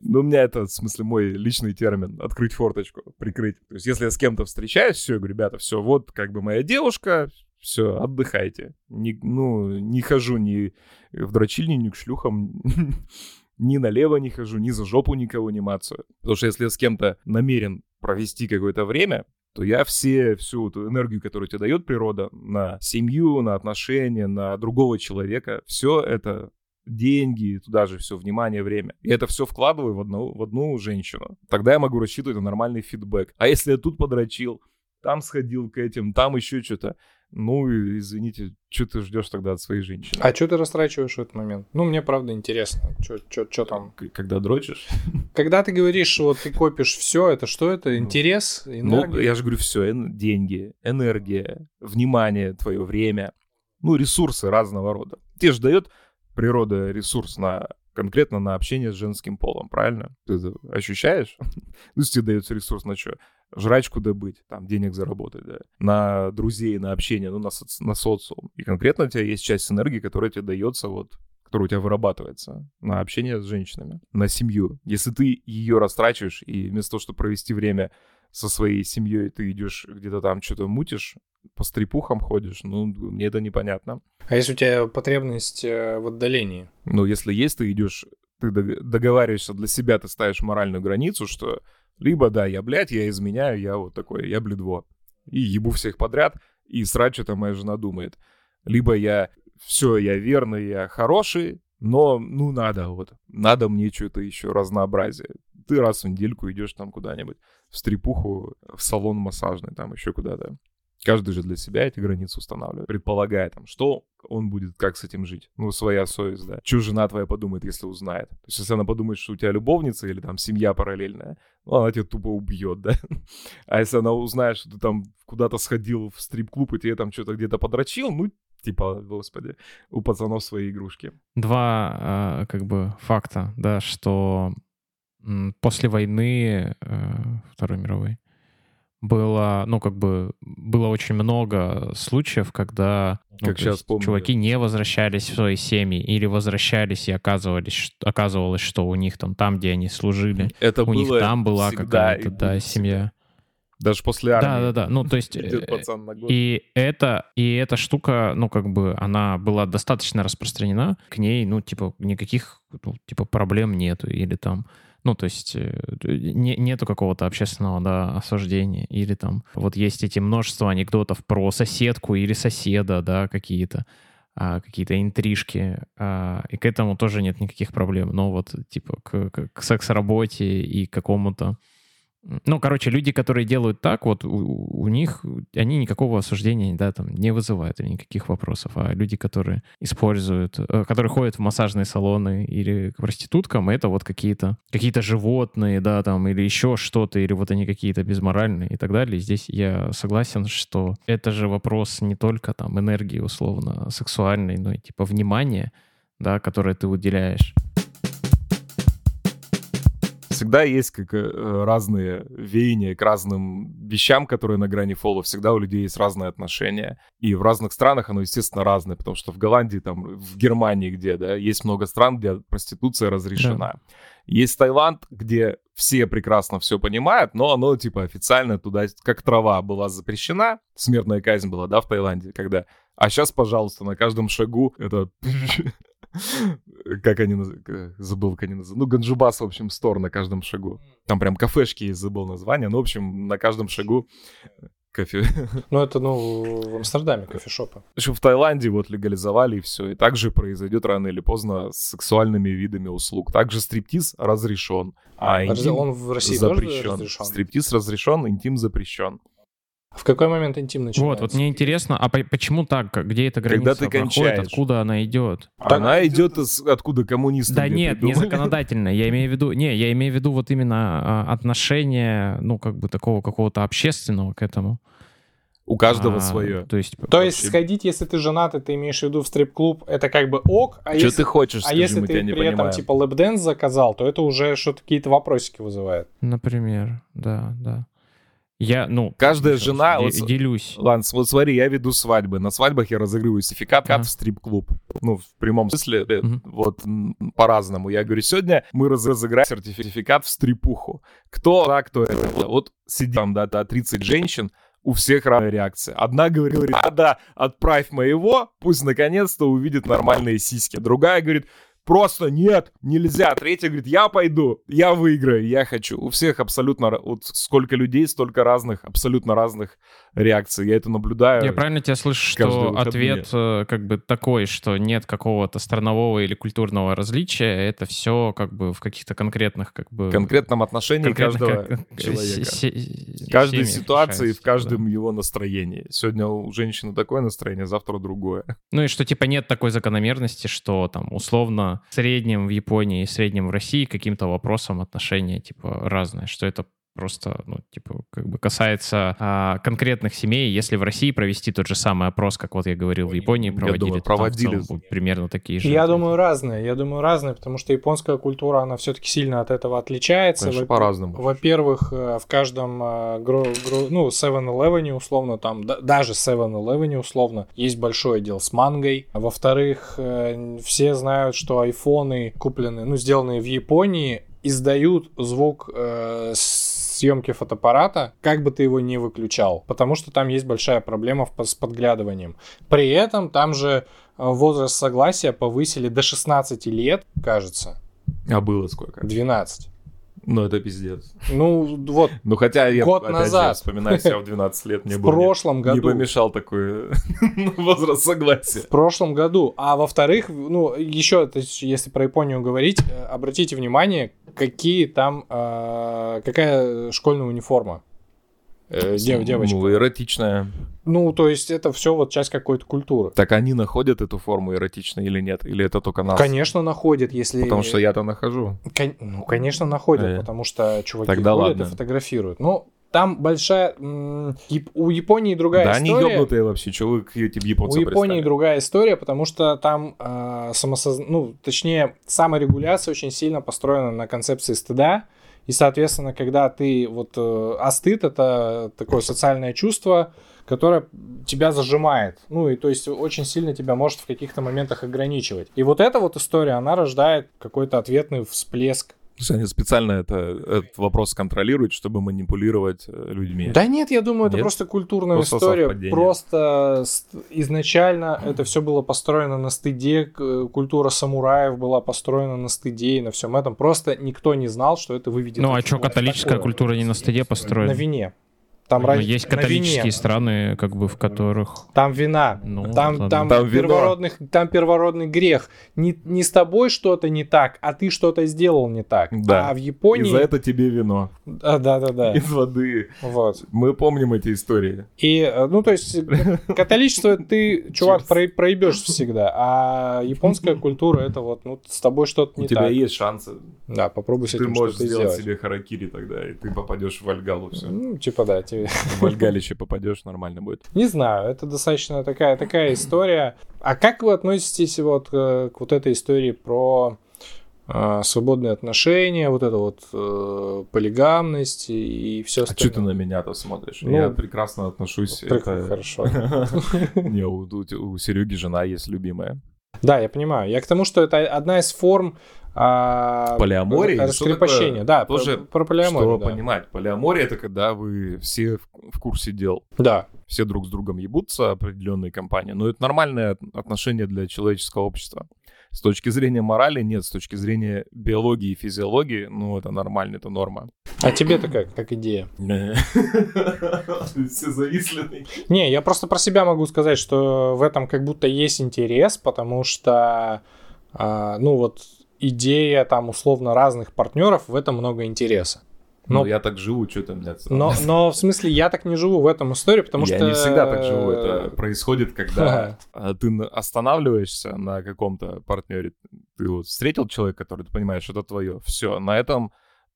Ну, у меня это, в смысле, мой личный термин. Открыть форточку, прикрыть. То есть если я с кем-то встречаюсь, все, я говорю, ребята, все, вот как бы моя девушка, все, отдыхайте. Не, ну, не хожу ни в дрочильни, ни к шлюхам, ни налево не хожу, ни за жопу никого не мацаю. Потому что если я с кем-то намерен провести какое-то время, то я все, всю эту энергию, которую тебе дает природа на семью, на отношения, на другого человека, все это деньги, туда же все, внимание, время. И это все вкладываю в одну, в одну женщину. Тогда я могу рассчитывать на нормальный фидбэк. А если я тут подрочил, там сходил к этим, там еще что-то, ну, извините, что ты ждешь тогда от своей женщины? А что ты растрачиваешь в этот момент? Ну, мне правда интересно, что там. Когда дрочишь? Когда ты говоришь, вот ты копишь все, это что это? Ну, Интерес, ну, энергия? Ну, я же говорю, все, деньги, энергия, внимание, твое время, ну, ресурсы разного рода. Тебе же дает природа ресурс на конкретно на общение с женским полом, правильно? Ты это ощущаешь? Ну, тебе дается ресурс на что? жрачку добыть, там, денег заработать, да, на друзей, на общение, ну, на, соци- на социум. И конкретно у тебя есть часть энергии, которая тебе дается вот которая у тебя вырабатывается на общение с женщинами, на семью. Если ты ее растрачиваешь, и вместо того, чтобы провести время со своей семьей, ты идешь где-то там что-то мутишь, по стрипухам ходишь, ну, мне это непонятно. А если у тебя потребность э, в отдалении? Ну, если есть, ты идешь, ты договариваешься для себя, ты ставишь моральную границу, что либо, да, я, блядь, я изменяю, я вот такой, я бледво. И ебу всех подряд, и срать, что там моя жена думает. Либо я, все, я верный, я хороший, но, ну, надо вот, надо мне что-то еще разнообразие. Ты раз в недельку идешь там куда-нибудь в стрипуху, в салон массажный, там еще куда-то. Каждый же для себя эти границы устанавливает, предполагая там, что он будет, как с этим жить. Ну, своя совесть, да. Что жена твоя подумает, если узнает? То есть, если она подумает, что у тебя любовница или там семья параллельная, ну, она тебя тупо убьет, да. А если она узнает, что ты там куда-то сходил в стрип-клуб и тебе там что-то где-то подрочил, ну, типа, господи, у пацанов свои игрушки. Два, э, как бы, факта, да, что после войны э, Второй мировой было, ну, как бы, было очень много случаев, когда ну, как сейчас помню. чуваки не возвращались в свои семьи или возвращались и оказывались, оказывалось, что у них там, там, где они служили, Это у них там была какая-то, да, семья. Даже после армии. Да, да, да. Ну, то есть... Э, и это, и эта штука, ну, как бы, она была достаточно распространена. К ней, ну, типа, никаких, ну, типа, проблем нету. Или там ну, то есть э, не, нету какого-то общественного да, осуждения. Или там вот есть эти множество анекдотов про соседку или соседа, да, какие-то а, какие-то интрижки, а, и к этому тоже нет никаких проблем. Но вот, типа, к, к, к секс-работе и какому-то ну, короче, люди, которые делают так, вот у, у них, они никакого осуждения, да, там, не вызывают никаких вопросов. А люди, которые используют, э, которые ходят в массажные салоны или к проституткам, это вот какие-то какие животные, да, там, или еще что-то, или вот они какие-то безморальные и так далее. Здесь я согласен, что это же вопрос не только там энергии, условно, сексуальной, но и типа внимания, да, которое ты уделяешь всегда есть как э, разные веяния к разным вещам, которые на грани фола. Всегда у людей есть разные отношения. И в разных странах оно, естественно, разное, потому что в Голландии, там, в Германии, где, да, есть много стран, где проституция разрешена. Да. Есть Таиланд, где все прекрасно все понимают, но оно, типа, официально туда, как трава была запрещена, смертная казнь была, да, в Таиланде, когда... А сейчас, пожалуйста, на каждом шагу это как они забыл, как они называют. Ну, Ганджубас, в общем, стор на каждом шагу. Там прям кафешки забыл название. Ну, в общем, на каждом шагу кофе. Ну, это, ну, в Амстердаме кофешопы. Еще в Таиланде вот легализовали и все. И также произойдет рано или поздно с сексуальными видами услуг. Также стриптиз разрешен. А, а интим он в России запрещен. разрешен? Стриптиз разрешен, интим запрещен. В какой момент интим начинается? Вот, вот мне интересно, а почему так? Где эта граница Когда ты проходит? Кончаешь. Откуда она идет? Она идет из, откуда коммунисты Да нет, придумали. не законодательно. Я имею в виду, не, я имею в виду вот именно а, отношение, ну, как бы такого какого-то общественного к этому. У каждого А, свое. То есть, То есть сходить, если ты женат, и ты имеешь в виду в стрип-клуб, это как бы ок, а Что если, ты хочешь, а скажи, если мы ты тебя при не этом понимаем. типа lap dance заказал, то это уже что-то какие-то вопросики вызывает. например, да, да. Я, ну... Каждая еще жена, де- вот делюсь. Ладно, вот смотри, я веду свадьбы. На свадьбах я разыгрываю сертификат Ага. в стрип-клуб. Ну, в прямом смысле, Мгм. вот по-разному. Я говорю, сегодня мы раз- разыграем сертификат в стрипуху. Кто да, кто это? Вот сидит там, да, да, 30 женщин, у всех разная реакция. Одна говорит, а да, отправь моего, пусть наконец-то увидит нормальные сиськи. Другая говорит, просто нет, нельзя. Третья говорит, я пойду, я выиграю, я хочу. У всех абсолютно, вот сколько людей, столько разных, абсолютно разных реакций. Я это наблюдаю. Я правильно тебя слышу, что ответ э, как бы такой, что нет какого-то странового или культурного различия, это все как бы в каких-то конкретных как бы... конкретном отношении конкретных каждого как- человека. се- се- В каждой ситуации, решается, в каждом его настроении. Сегодня у женщины такое настроение, завтра другое. Ну и что типа нет такой закономерности, что там условно среднем в Японии и среднем в России каким-то вопросам отношения типа разные, что это просто, ну, типа, как бы касается а, конкретных семей. Если в России провести тот же самый опрос, как вот я говорил, в Японии Я проводили, думаю, то там проводили. целом примерно такие же. Я ответы. думаю, разные. Я думаю, разные, потому что японская культура, она все-таки сильно от этого отличается. Конечно, Во- по-разному. Во-первых, э, в каждом, э, ну, 7-Eleven условно, там, да- даже 7-Eleven условно, есть большой отдел с мангой. Во-вторых, э, все знают, что айфоны, купленные, ну, сделанные в Японии, издают звук э, съемки фотоаппарата, как бы ты его не выключал, потому что там есть большая проблема с подглядыванием. При этом там же э, возраст согласия повысили до 16 лет, кажется, А было сколько? 12. Ну, это пиздец. Ну, вот, Ну, хотя я, Год опять назад. же, вспоминаю себя в 12 лет, мне в не- прошлом не году. помешал такой возраст согласия. В прошлом году. А во-вторых, ну, еще, если про Японию говорить, э, обратите внимание, какие там, э, какая школьная униформа. Э, дев- девочка. Ну, эротичная. Ну, то есть это все вот часть какой-то культуры. Так они находят эту форму эротичной или нет? Или это только нас? Конечно, находит, если... Потому что я-то нахожу. Кон- Ну, конечно, находят, Э. потому что чуваки Тогда ходят ладно. и фотографируют. Ну, там большая... У Японии другая да они история. ёбнутые вообще, что вы к этим У японцам Японии пристали? другая история, потому что там э, самосоз- ну, точнее, саморегуляция очень сильно построена на концепции стыда. И, соответственно, когда ты вот... Э, а стыд — это такое социальное чувство, которое тебя зажимает. Ну, и то есть очень сильно тебя может в каких-то моментах ограничивать. И вот эта вот история, она рождает какой-то ответный всплеск То есть они специально это, этот вопрос контролируют, чтобы манипулировать э, людьми. Да нет, я думаю, это Нет? просто культурная Просто история. совпадение. Просто ст- изначально это все было построено на стыде, э, культура самураев была построена на стыде и на всем этом. Просто никто не знал, что это выведет. Ну, а что, католическая такое. культура не на стыде На построена? вине. Там Ну, ради- есть католические вине. страны, как бы, в которых... Там вина. Ну, Там, ладно. там, Там вино. первородных, там первородный грех. Не, не с тобой что-то не так, а ты что-то сделал не так. Да. А в И Японии... за это тебе вино Да, да, да, да. из воды. Вот. Мы помним эти истории. И, э, ну, то есть, католичество ты, чувак, проебешь всегда, а японская культура это вот, ну, с тобой что-то У не тебя так. есть шансы. Да, попробуй с Ты этим можешь что-то сделать сделать. себе харакири тогда, и ты попадешь в Вальгалу все. Ну, типа, да, тебе... В Вальгалище попадешь, нормально будет. Не знаю, это достаточно такая, такая история. А как вы относитесь вот э, к вот этой истории про э, свободные отношения, вот это вот э, полигамность и все А остальное? что ты на меня-то смотришь? Ну, Я прекрасно отношусь. Прик- это- Хорошо. Не, у Сереги жена есть любимая. Да, я понимаю. Я к тому, что это одна из форм а, раскрепощения. такое? Да, Тоже, про, про полиаморию. Что да. понимать? Полиамория это когда вы все в, в курсе дел. Да. Все друг с другом ебутся, определенные компании. Но это нормальное от- отношение для человеческого общества. С точки зрения морали нет, с точки зрения биологии и физиологии, ну, это нормально, это норма. А тебе-то как, как идея? Все зависли. Не, я просто про себя могу сказать, что в этом как будто есть интерес, потому что, а, ну вот, идея там условно разных партнеров, в этом много интереса. Ну, Но, я так живу, что ты, блядь. но, но в смысле я так не живу в этом истории, потому я что... не всегда так живу. Это происходит, когда а, ты на- останавливаешься на каком-то партнере. Ты вот встретил человека, который ты понимаешь, что это твое. Все, на этом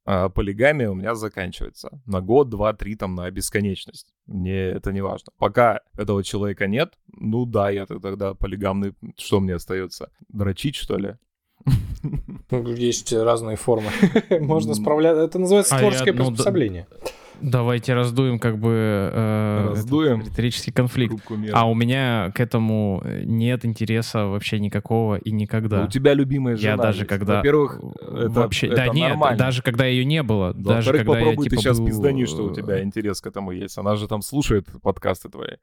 а полигамия у меня заканчивается. На год, два, три, там, на бесконечность. Мне это не важно. Пока этого человека нет, ну да, я тогда полигамный, что мне остается? Дрочить, что ли? Ну, есть разные формы. Можно справляться. Это называется А творческое ну, да- приспособление. Давайте раздуем как бы э, Раздуем. этот риторический конфликт. А у меня к этому нет интереса вообще никакого и никогда. У тебя любимая жена Я даже есть. когда... Во-первых, это, вообще... это да нет, нормально. даже когда ее не было. даже Во-вторых, когда попробуй я, ты типа, сейчас был, пиздани, что у э, тебя интерес к этому есть. Она же там слушает подкасты твои.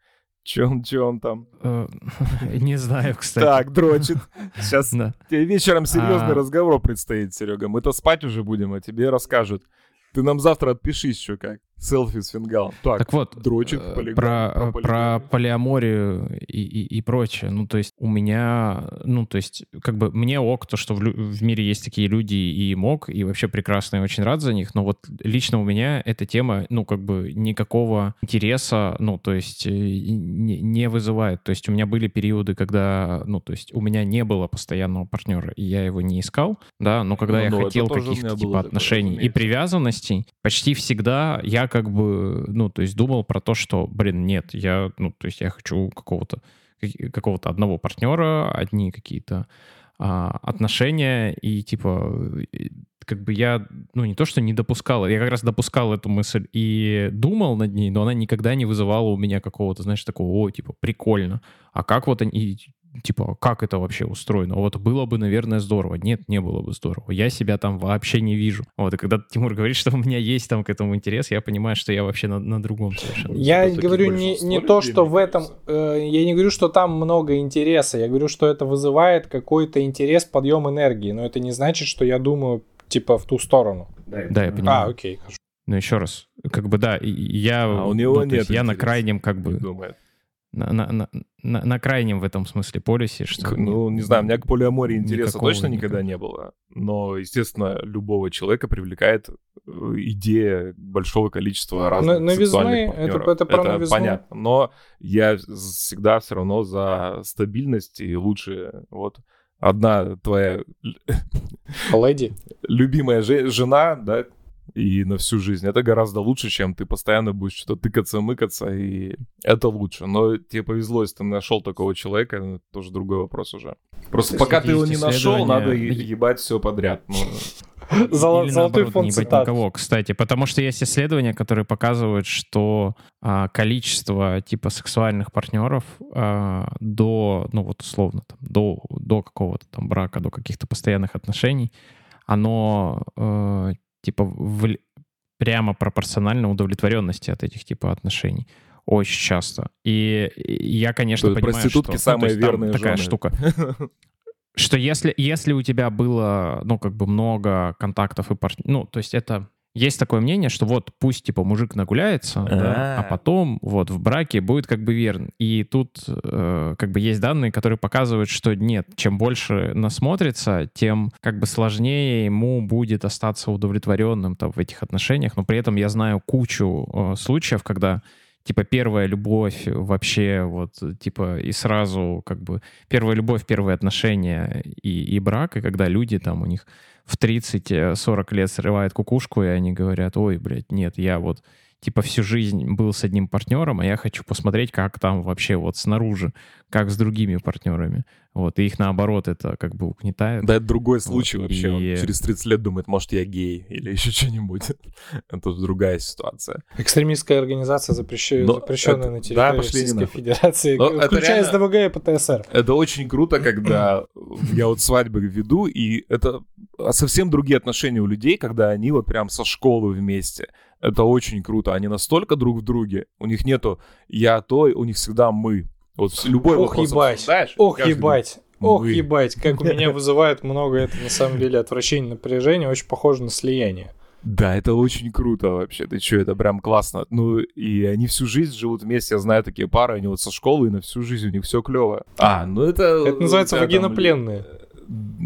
Че он, че он там? э, Не знаю, кстати. Так, дрочит. Сейчас тебе вечером серьезный А. разговор предстоит, Серега. Мы-то спать уже будем, а тебе расскажут. Ты нам завтра отпишись еще как. Селфи с фингалом. Так, Так вот, дрочит э, полигам- про, про э, про полиаморию и, и, и прочее. Ну, то есть у меня, ну, то есть как бы мне ок, то, что в, в мире есть такие люди, и им ок, и вообще прекрасно, и очень рад за них, но вот лично у меня эта тема, ну, как бы никакого интереса, ну, то есть э, не, не вызывает. То есть у меня были периоды, когда, ну, то есть у меня не было постоянного партнера, и я его не искал, да, но когда Ну, я ну, хотел каких-то типа отношений и привязанностей, почти всегда я как бы, ну, то есть думал про то, что, блин, нет, я, ну, то есть я хочу какого-то какого-то одного партнера, одни какие-то а, отношения, и типа как бы я, ну, не то, что не допускал, я как раз допускал эту мысль и думал над ней, но она никогда не вызывала у меня какого-то, знаешь, такого, о, типа, прикольно. А как вот они, типа, как это вообще устроено? Вот было бы, наверное, здорово. Нет, не было бы здорово. Я себя там вообще не вижу. Вот, и когда Тимур говорит, что у меня есть там к этому интерес, я понимаю, что я вообще на, на другом совершенно. Я говорю не, не то, что в этом... э, я не говорю, что там много интереса. Я говорю, что это вызывает какой-то интерес, подъем энергии. Но это не значит, что я думаю, типа, в ту сторону. Да, я А, понимаю. окей, хорошо. Но еще раз, как бы да, я, А у него ну, нет есть я на крайнем как бы Думает. На, на, на, на- на крайнем в этом смысле полюсе, что Ну, не знаю, у меня к полиамории никакого интереса точно никогда не было. Но, естественно, любого человека привлекает э, идея большого количества разных новизны, сексуальных это- партнеров. это про новизну. понятно. Но я всегда все равно за стабильность и лучше вот одна твоя Леди. любимая же- жена, да, и на всю жизнь. Это гораздо лучше, чем ты постоянно будешь что-то тыкаться, мыкаться, и это лучше. Но тебе повезло, если ты нашел такого человека, ну, это тоже другой вопрос уже. Просто пока ты его не нашел, надо ебать все подряд. Ну, Золо- Или Золотой наоборот, фонд не цитат. никого, кстати. Потому что есть исследования, которые показывают, что а, количество типа сексуальных партнеров а, до, ну вот условно, там, до, до какого-то там брака, до каких-то постоянных отношений, оно э, типа вли- прямо пропорционально удовлетворенности от этих типа отношений. Очень часто. И, я, конечно, То понимаю, проститутки что... ну, самые есть там верные такая жены. штука. Что если, если у тебя было, ну, как бы много контактов и партнеров, ну, то есть это... Есть такое мнение, что вот пусть, типа, мужик нагуляется, да, а А. потом вот в браке будет как бы верен. И тут э, как бы есть данные, которые показывают, что нет, чем больше насмотрится, тем как бы сложнее ему будет остаться удовлетворенным там в этих отношениях. Но при этом я знаю кучу э, случаев, когда типа первая любовь вообще вот типа и сразу как бы первая любовь, первые отношения и, и брак, и когда люди там у них в 30-40 лет срывают кукушку, и они говорят, ой, блядь, нет, я вот типа всю жизнь был с одним партнером, а я хочу посмотреть, как там вообще вот снаружи, как с другими партнерами. Вот, и их наоборот это как бы угнетает. Да, это другой случай Вот, вообще. Он и- через 30 лет думает, может, я гей или еще что-нибудь. это другая ситуация. Экстремистская организация, запрещ- Но запрещенная это- на да, территории пошли Российской. Федерации, Но включая реально- СДВГ и ПТСР. Это очень круто, когда я вот свадьбы веду, и это совсем другие отношения у людей, когда они вот прям со школы вместе. Это очень круто. Они настолько друг в друге. У них нету я то, у них всегда мы. Вот любой Ох, вопрос ебать. Ох, ебать. Ох, мы. ебать, как у меня вызывает много это на самом деле отвращение, напряжение, очень похоже на слияние. Да, это очень круто вообще. Ты что, это прям классно. Ну, и они всю жизнь живут вместе. Я знаю такие пары, они вот со школы, и на всю жизнь у них все клево. А, ну это... Это называется у тебя там- вагинопленные.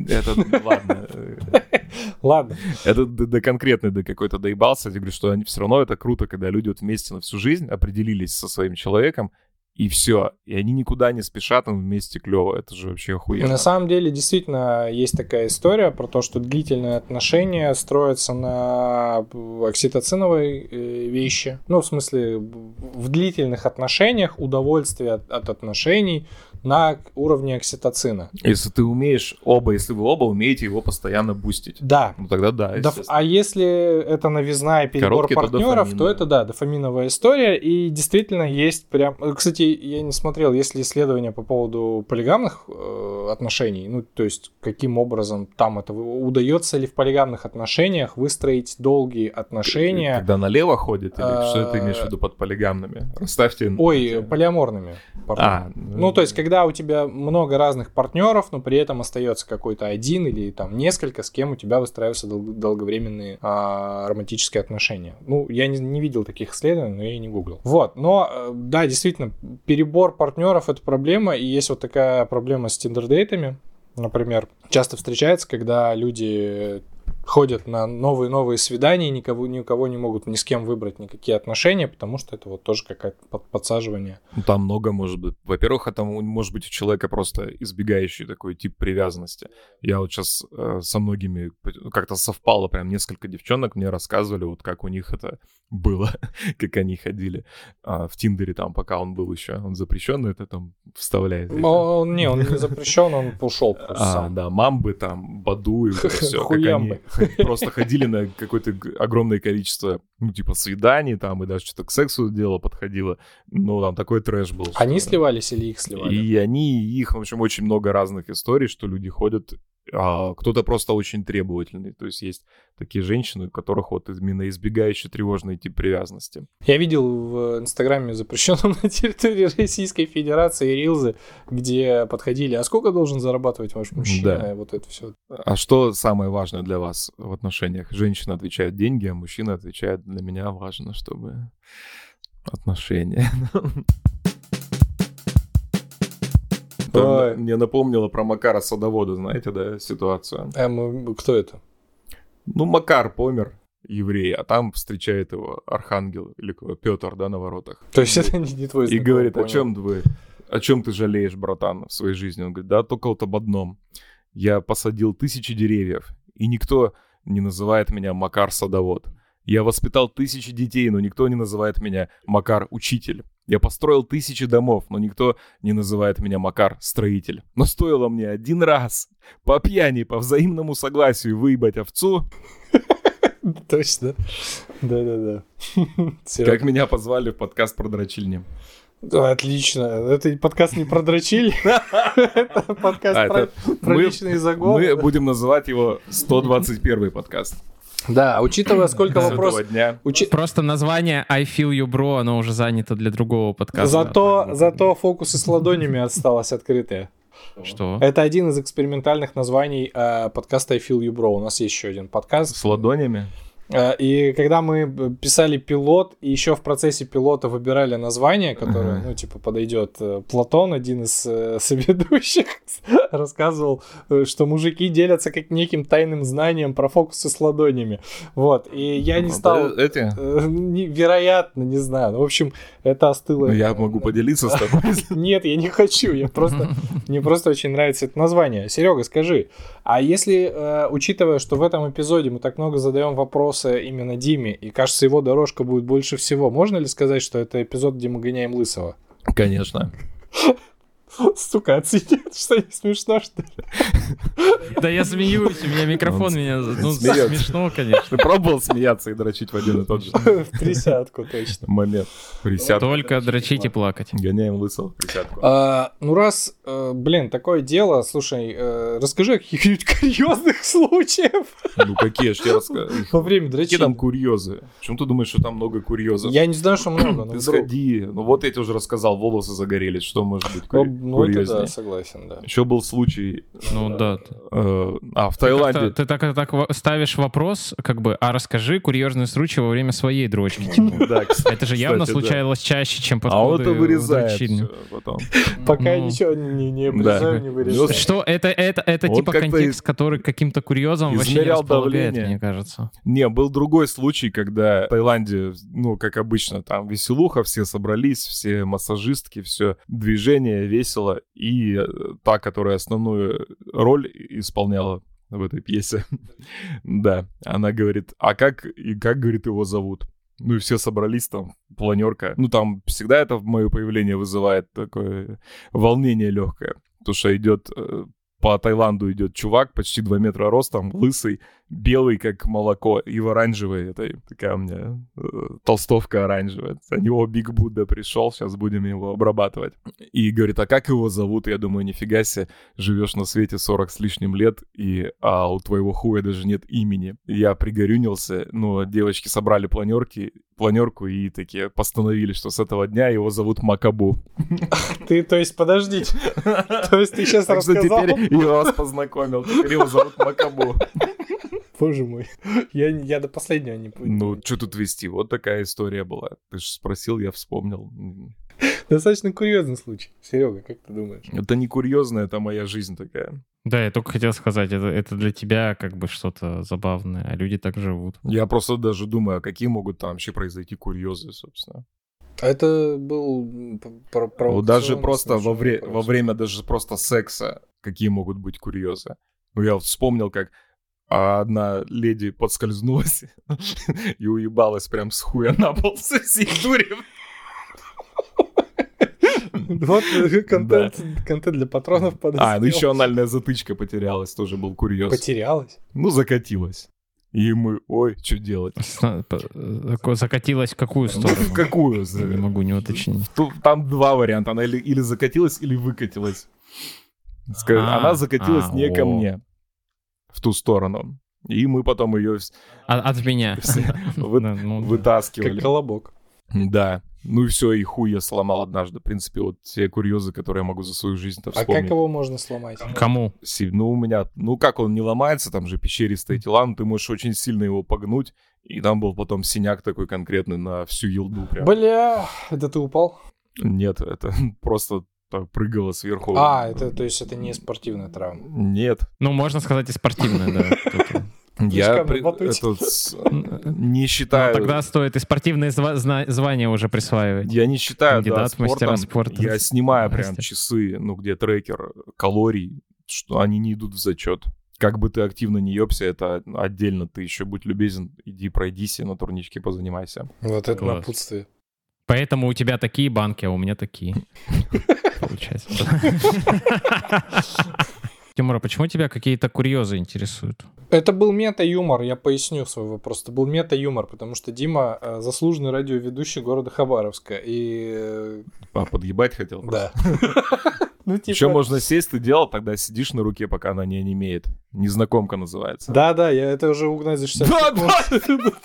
Это, ладно. Ладно. Это до, конкретной, до какой-то доебался. Я говорю, что они все равно это круто, когда люди вот вместе на всю жизнь определились со своим человеком, и все. И они никуда не спешат, им вместе клево. Это же вообще охуенно. На самом деле, действительно, есть такая история про то, что длительные отношения строятся на окситоциновой э, вещи. Ну, в смысле, в длительных отношениях удовольствие от, от отношений на уровне окситоцина. Если ты умеешь оба, если вы оба умеете его постоянно бустить. Да. Ну тогда да. Доф- а если это новизна и перебор Короткий, то партнеров, то, дофаминовая. это да, дофаминовая история. И действительно есть прям. Кстати, я не смотрел, есть ли исследования по поводу полигамных э, отношений. Ну, то есть, каким образом там это удается ли в полигамных отношениях выстроить долгие отношения. Когда налево ходит, или что ты имеешь в А, виду под полигамными? Расставьте... Ой, полиаморными. А, Ну, то есть, когда у тебя много разных партнеров, но при этом остается какой-то один или там несколько, с кем у тебя выстраиваются дол- долговременные а, романтические отношения. Ну, я не, не видел таких исследований, но я и не гуглил. Вот, но э, да, действительно, перебор партнеров это проблема, и есть вот такая проблема с тиндер-дейтами. Например, часто встречается, когда люди ходят на новые-новые свидания, никого, ни у кого не могут ни с кем выбрать никакие отношения, потому что это вот тоже какое-то под- подсаживание. Ну, там много может быть. Во-первых, это может быть у человека просто избегающий такой тип привязанности. Я вот сейчас со многими ну, как-то совпало, прям несколько девчонок мне рассказывали, вот как у них это было, как они ходили а, в Тиндере там, пока он был еще, он запрещенный, это там вставляет. эти- Он, не, он не запрещен, он ушел просто А, сам. да, мамбы там, Баду и все, как они. Просто ходили на какое-то огромное количество, ну, типа, свиданий там, и даже что-то к сексу дело подходило. Ну, там такой трэш был. Они сливались или их сливали? И они, и их, в общем, очень много разных историй, что люди ходят, а, кто-то просто очень требовательный. То есть есть такие женщины, у которых вот именно избегающий тревожный тип привязанности. Я видел в Инстаграме запрещенном на территории Российской Федерации рилзы, где подходили, а сколько должен зарабатывать ваш мужчина? Да. И вот это все. А что самое важное для вас в отношениях? Женщина отвечает деньги, а мужчина отвечает для меня важно, чтобы отношения. Там Ой. Мне напомнило про Макара Садовода, знаете, да, ситуацию. Эм, кто это? Ну, Макар помер, еврей, а там встречает его архангел или Петр, да, на воротах. То есть это не, не твой И знакомый, говорит, о понял. чем вы, о чем ты жалеешь, братан, в своей жизни? Он говорит, да, только вот об одном. Я посадил тысячи деревьев, и никто не называет меня Макар Садовод. Я воспитал тысячи детей, но никто не называет меня Макар Учитель. Я построил тысячи домов, но никто не называет меня Макар Строитель. Но стоило мне один раз по пьяни, по взаимному согласию выебать овцу, Точно. Да-да-да. Как меня позвали в подкаст про дрочильни. Да, Отлично. Это подкаст не про дрочиль. Это подкаст А, про личные загоны. Мы будем называть его 121 подкаст. Да, учитывая, сколько вопросов... дня. учи- Просто название I feel you, bro, оно уже занято для другого подкаста. Зато, зато фокусы с ладонями осталось открытые. Что? Это один из экспериментальных названий э, подкаста I Feel You Bro. У нас есть еще один подкаст. С ладонями. Э, И когда мы б- писали пилот, и еще в процессе пилота выбирали название, которое, Ага. ну, типа, подойдет. э, Платон, один из э, соведущих, рассказывал, э, что мужики делятся как неким тайным знанием про фокусы с ладонями. Вот. И я не Ну, стал... Эти. э, не- Вероятно, не знаю. Ну, в общем, это остыло. Ну, Я могу поделиться с тобой. Нет, я не хочу. Я просто мне просто очень нравится это название. Серега, скажи, а если, э, учитывая, что в этом эпизоде мы так много задаем вопросы именно Диме, и кажется, его дорожка будет больше всего, можно ли сказать, что это эпизод, где мы гоняем Лысого? Конечно. Сука, оценят, что не смешно, что ли? Да я смеюсь, у меня микрофон Он меня... Ну, смешно, конечно. Ты пробовал смеяться и дрочить в один и тот же В тридцатку точно. момент? Присядку. Только дрочить и плакать. Гоняем лысого в присядку. А, ну раз, э, блин, такое дело, слушай, э, расскажи о каких-нибудь курьезных случаях Ну какие ж я расскажу. во время Какие там дрочения. курьезы? Почему ты думаешь, что там много курьезов? Я не знаю, что много, но Ты сходи. Ну вот я тебе уже рассказал, волосы загорелись. Что может быть Ну, ну, это да, согласен, да. Еще был случай, Ну да. э, а, в Ты Таиланде... Ты так, так во- ставишь вопрос, как бы, а расскажи курьезный случай во время своей дрочки. Это же явно случалось чаще, чем А подходы он это вырезает потом. Пока я Ну. ничего не, обрезаю, не вырезаю. Что это, это, это Он типа контекст, который каким-то курьезам вообще не располагает, давление. мне кажется. Не, был другой случай, когда в Таиланде, ну, как обычно, там веселуха, все собрались, все массажистки, все движение весело, и э, та, которая основную роль исполняла в этой пьесе, да, она говорит, а как, и как, говорит, его зовут? Ну и все собрались там, планерка. Ну там всегда это мое появление вызывает такое волнение легкое. Потому что идет э, по Таиланду идет чувак, почти 2 метра ростом, лысый, белый, как молоко, и в оранжевой, это такая у меня э, толстовка оранжевая. За него Биг Будда пришел, сейчас будем его обрабатывать. И говорит, а как его зовут? Я думаю, нифига себе, живешь на свете 40 с лишним лет, и а у твоего хуя даже нет имени. Я пригорюнился, но девочки собрали планерки, планерку и такие постановили, что с этого дня его зовут Макабу. Ты, то есть, подождите. То есть, ты сейчас рассказал? теперь я вас познакомил. Теперь его зовут Макабу. Боже мой. Я, я до последнего не понял. Ну, что тут вести? Вот такая история была. Ты же спросил, я вспомнил. Достаточно курьезный случай. Серега, как ты думаешь? Это не курьезно, это моя жизнь такая. Да, я только хотел сказать, это, это для тебя как бы что-то забавное, а люди так живут. Я просто даже думаю, а какие могут там вообще произойти курьезы, собственно. А это был про- Вот даже просто во, вре- во время даже просто секса какие могут быть курьезы. Ну, я вот вспомнил, как а, одна леди подскользнулась и уебалась прям с хуя на пол со всей дури. Вот э, контент, контент для патронов подоспел. А, ну еще анальная затычка потерялась, тоже был курьез. Потерялась? Ну, закатилась. И мы, ой, что делать? Закатилась в какую сторону? В какую? Не могу не уточнить. Там два варианта. Она или, или закатилась, или выкатилась. А, Она закатилась а, не ко о. мне. В ту сторону. И мы потом ее А- От меня. Все вы- Да, ну да. вытаскивали. Как колобок. Да. Ну и все, и хуй я сломал однажды. В принципе, вот те курьезы, которые я могу за свою жизнь-то А вспомнить. как его можно сломать? Кому? Ну, у меня, ну как он не ломается, там же пещеристые тела, но ты можешь очень сильно его погнуть, и там был потом синяк такой конкретный на всю елду прям. Бля, это ты упал? Нет, это просто так прыгало сверху. А, это, то есть это не спортивная травма. Нет. Ну, можно сказать, и спортивная, да. Я при- с- не Ну, считаю... тогда стоит и спортивные зва- зна- звания уже присваивать. Я не считаю, да, Кандидат мастера спортом. спорта. Я снимаю прям Здрасте. часы, ну, где трекер калорий, что они не идут в зачет. Как бы ты активно не ёбся, это отдельно. Ты еще будь любезен, иди пройдись и на турничке позанимайся. Вот это Класс. напутствие. Поэтому у тебя такие банки, а у меня такие. Получается. Тимура, почему тебя какие-то курьезы интересуют? Это был мета-юмор, я поясню свой вопрос. Это был мета-юмор, потому что Дима э, заслуженный радиоведущий города Хабаровска. И... э, А, подъебать хотел? Да. Ну, типа... Еще можно сесть, ты делал, тогда сидишь на руке, пока она не онемеет. Незнакомка называется. Да-да, я это уже угнать за 60 Да, секунд.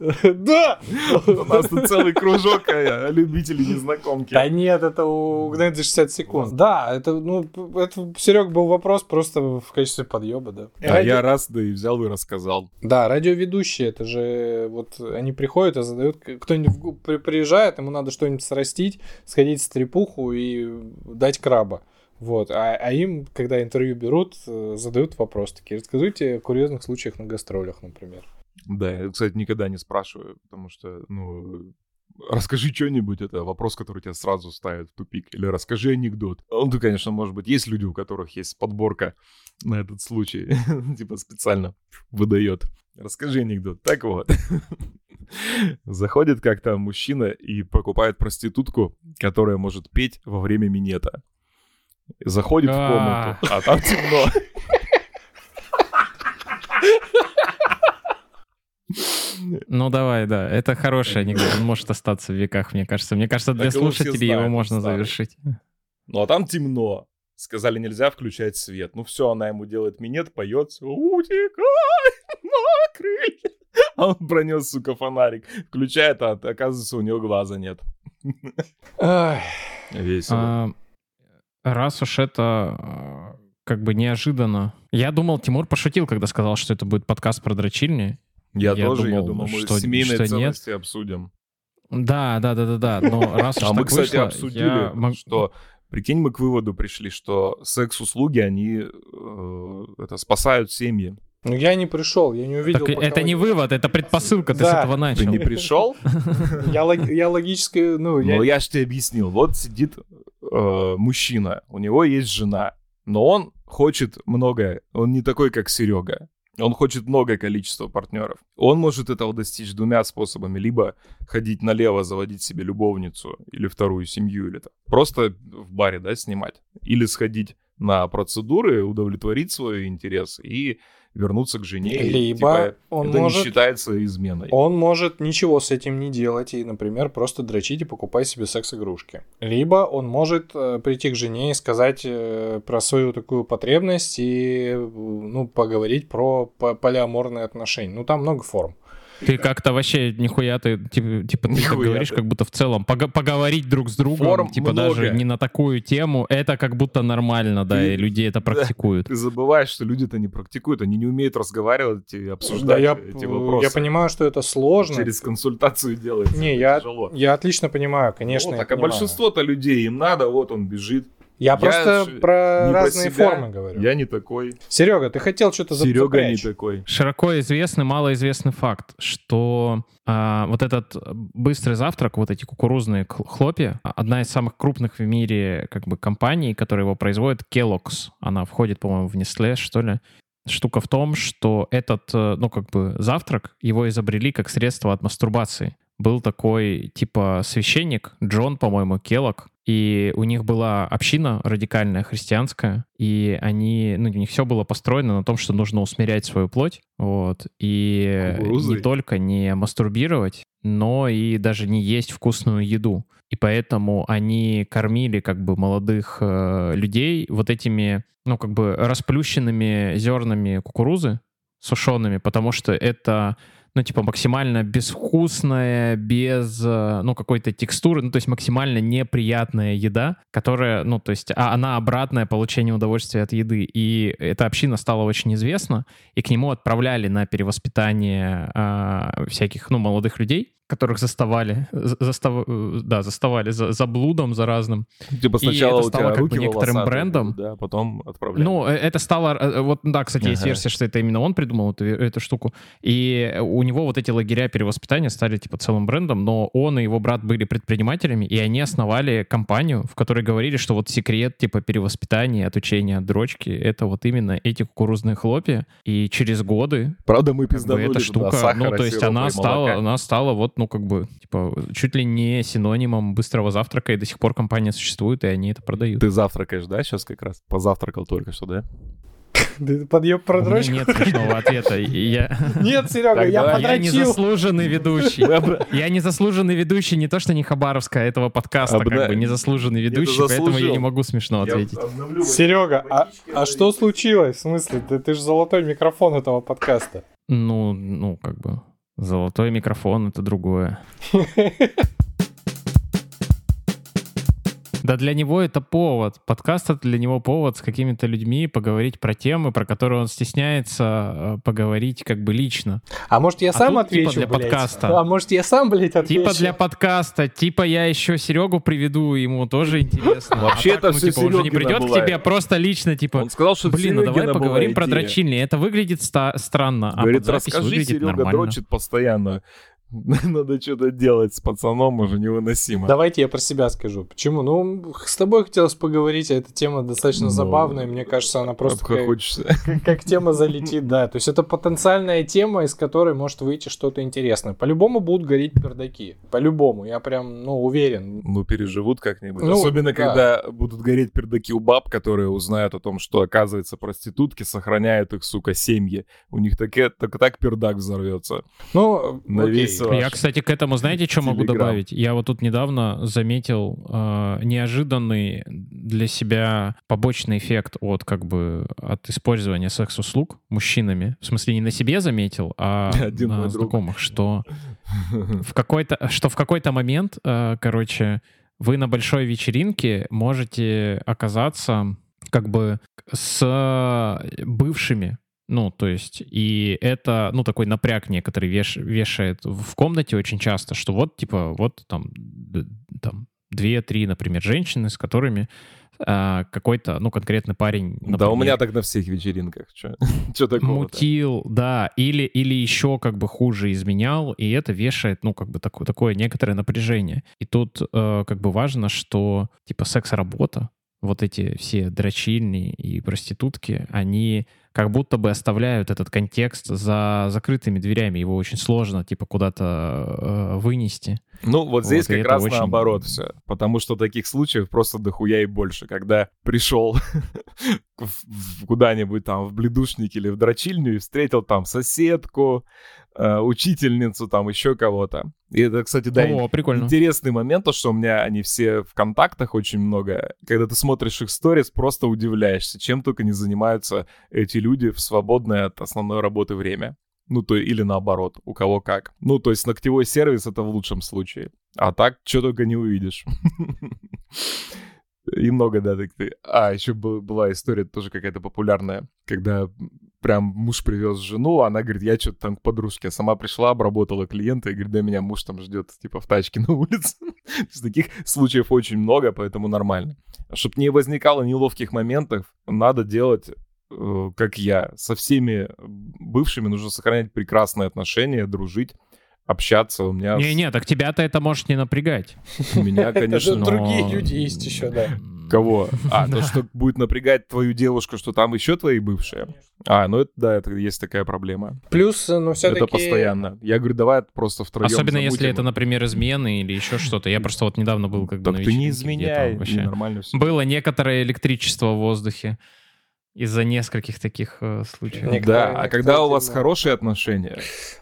Да! У нас тут целый кружок а, любителей незнакомки. Да нет, это угнать за 60 секунд. Да, это, ну, это, Серег, был вопрос просто в качестве подъеба, да. А я раз, да и взял и рассказал. Да, радиоведущие, это же вот они приходят и задают, кто-нибудь приезжает, ему надо что-нибудь срастить, сходить в стрепуху и дать краба. Вот, а, а им, когда интервью берут, э, задают вопрос такие, расскажите о курьезных случаях на гастролях, например. Да, я, кстати, никогда не спрашиваю, потому что, ну, расскажи что-нибудь, это вопрос, который тебя сразу ставит в тупик. Или расскажи анекдот. Он, то, конечно, может быть, есть люди, у которых есть подборка на этот случай, типа специально выдает. Расскажи анекдот. Так вот. Заходит как-то мужчина и покупает проститутку, которая может петь во время минета. Заходит в комнату, а там темно. Ну давай, да, это хороший анекдот, он может остаться в веках, мне кажется. Мне кажется, для слушателей его можно завершить. Ну а там темно. Сказали, нельзя включать свет. Ну все, она ему делает минет, поет. Утекай на крылья. А он пронес, сука, фонарик. Включает, а оказывается, у него глаза нет. Весело. Раз уж это а, как бы неожиданно. Я думал, Тимур пошутил, когда сказал, что это будет подкаст про дрочильни. Я, Я тоже, я думал, думал, мы что- семейные что нет. ценности обсудим. Да, да, да, да, да. Но раз уж А мы, кстати, вышло, обсудили, я что, прикинь, мы к выводу пришли, что секс-услуги, они э, это, спасают семьи. Ну я не пришел, я не увидел. Так это не вы- вывод, это предпосылка, ты с Да. этого Ты начал. не пришел? Я, лог- я логически, ну, я... Ну, я же тебе объяснил. Вот сидит э, мужчина, у него есть жена, но он хочет многое. Он не такой, как Серега. Он хочет многое количество партнеров. Он может этого достичь двумя способами. Либо ходить налево, заводить себе любовницу или вторую семью, или там, просто в баре, да, снимать. Или сходить на процедуры, удовлетворить свой интерес и вернуться к жене. И, Либо типа, он это может... не считается изменой. Он может ничего с этим не делать и, например, просто дрочить и покупать себе секс-игрушки. Либо он может э, прийти к жене и сказать э, про свою такую потребность и э, ну, поговорить про по- полиаморные отношения. Ну, там много форм. Ты как-то вообще нихуя ты, типа, типа ты так говоришь, как будто в целом поговорить друг с другом, Форм типа много. даже не на такую тему, это как будто нормально, да, Ты- и люди это Да. практикуют. Ты забываешь, что люди-то не практикуют, они не умеют разговаривать и обсуждать Да, я, эти вопросы. я понимаю, что это сложно. Через консультацию делается. Не, это я, тяжело. я отлично понимаю, конечно. Вот, я так, а понимаю. большинство-то людей, им надо, вот он бежит. Я, Я просто ж про про разные себя, формы говорю. Я не такой. Серега, ты хотел что-то за- Серега не запрячь. такой. Широко известный, малоизвестный факт, что а, вот этот быстрый завтрак, вот эти кукурузные хлопья, одна из самых крупных в мире как бы компаний, которая его производит, Kellogg's, она входит, по-моему, в Nestle, что ли. Штука в том, что этот, э, ну, как бы завтрак, его изобрели как средство от мастурбации. Был такой, типа, священник, Джон, по-моему, Келлог, и у них была община радикальная, христианская, и они, ну, у них все было построено на том, что нужно усмирять свою плоть, вот, и Кукурузой? не только не мастурбировать, но и даже не есть вкусную еду. И поэтому они кормили как бы молодых э, людей вот этими, ну, как бы расплющенными зернами кукурузы, сушеными, потому что это ну, типа, максимально безвкусная, без, э, ну, какой-то текстуры, ну, то есть максимально неприятная еда, которая, ну, то есть, а она обратное получение удовольствия от еды. И эта община стала очень известна, и к нему отправляли на перевоспитание а, всяких, ну, молодых людей, которых заставали, за- застав- э, да, заставали за, за блудом, за разным. Типа И сначала это у стало как бы некоторым волосатые брендом. да, потом отправляют. Ну, э, это стало... э, Вот, да, кстати, есть Ага. версия, что это именно он придумал эту, эту штуку. И у него вот эти лагеря перевоспитания стали, типа, целым брендом, но он и его брат были предпринимателями, и они основали компанию, в которой говорили, что вот секрет, типа, перевоспитания, отучения от дрочки — это вот именно эти кукурузные хлопья. И через годы Правда, мы как бы пизданули эта штука, ну, то есть она и стала, она стала вот, ну, как бы, типа, чуть ли не синонимом быстрого завтрака, и до сих пор компания существует, и они это продают. Ты завтракаешь, да, сейчас как раз? Позавтракал только что, да? Ты подъеб про У меня дрочку? нет смешного ответа. Я, Нет, Серега, Так, я давай. я не подрочил. заслуженный ведущий. Я не заслуженный ведущий не то, что не Хабаровска, а этого подкаста, как бы незаслуженный Не ведущий, поэтому я не могу смешно ответить. Серега, а, а что случилось? В смысле? Ты, ты же золотой микрофон этого подкаста. Ну, ну, как бы, золотой микрофон — это другое. Да для него это повод. Подкаст — это для него повод с какими-то людьми поговорить про темы, про которые он стесняется э, поговорить как бы лично. А может я А сам тут типа отвечу, для блядь? подкаста. А может я сам, блядь, отвечу? Типа для подкаста, типа я еще Серегу приведу, ему тоже интересно. Вообще А так, это ну, всё типа, он же не придет к тебе просто лично, типа, Он сказал, что блин, ну давай поговорим про дрочильни. Это выглядит ста- странно, а Говорит, под запись расскажи, выглядит Серега нормально. дрочит постоянно. Надо что-то делать с пацаном, уже невыносимо. Давайте я про себя скажу. Почему? Ну, с тобой хотелось поговорить, а эта тема достаточно Ну, забавная. Мне кажется, она просто как, как- как тема залетит, да. То есть это потенциальная тема, из которой может выйти что-то интересное. По-любому будут гореть пердаки. По-любому. Я прям, ну, уверен. Ну, переживут как-нибудь. Ну, Особенно, да. когда будут гореть пердаки у баб, которые узнают о том, что, оказывается, проститутки сохраняют их, сука, семьи. У них таке- так, так пердак взорвется. Ну, На окей. весь Я, кстати, к этому, знаете, что могу добавить? Я вот тут недавно заметил э, неожиданный для себя побочный эффект от как бы от использования секс-услуг мужчинами. В смысле, не на себе заметил, а Один на друг. знакомых, что в какой-то, что в какой-то момент, э, короче, вы на большой вечеринке можете оказаться как бы с бывшими ну, то есть, и это, ну, такой напряг некоторый веш, вешает в комнате очень часто, что вот, типа, вот там, там две-три, например, женщины, с которыми а, какой-то, ну, конкретный парень... Например, да, у меня так на всех вечеринках. Что такого Мутил, да, или, или еще как бы хуже изменял, и это вешает, ну, как бы такое, такое некоторое напряжение. И тут э, как бы важно, что, типа, секс-работа, вот эти все дрочильни и проститутки, они как будто бы оставляют этот контекст за закрытыми дверями. Его очень сложно, типа, куда-то э, вынести. Ну, вот здесь вот, как раз очень... наоборот все. Потому что таких случаев просто дохуя и больше. Когда пришел куда-нибудь там в бледушник или в дрочильню и встретил там соседку, учительницу, там еще кого-то. И это, кстати, да, О, прикольно. интересный момент, то, что у меня они все в контактах очень много. Когда ты смотришь их сторис, просто удивляешься, чем только не занимаются эти люди в свободное от основной работы время. Ну, то или наоборот, у кого как. Ну, то есть ногтевой сервис это в лучшем случае. А так, что только не увидишь. И много, да, так ты. А, еще была история тоже какая-то популярная, когда прям муж привез жену, а она говорит, я что-то там. А сама пришла, обработала клиента и говорит, да меня муж там ждет, типа, в тачке на улице. Таких случаев очень много, поэтому нормально. Чтобы не возникало неловких моментов, надо делать э, как я, со всеми бывшими нужно сохранять прекрасные отношения, дружить общаться. У меня... Не-не, так тебя-то это может не напрягать. Меня, конечно, но... Другие люди есть еще, да. Кого? А, то, что будет напрягать твою девушку, что там еще твои бывшие? А, ну это, да, это есть такая проблема. Плюс, ну все-таки... Это постоянно. Я говорю, давай просто втроем Особенно если это, например, измены или еще что-то. Я просто вот недавно был как бы Так ты не изменяй, вообще. нормально все. Было некоторое электричество в воздухе. Из-за нескольких таких э, случаев. Некоторые, да, а когда у вас хорошие отношения,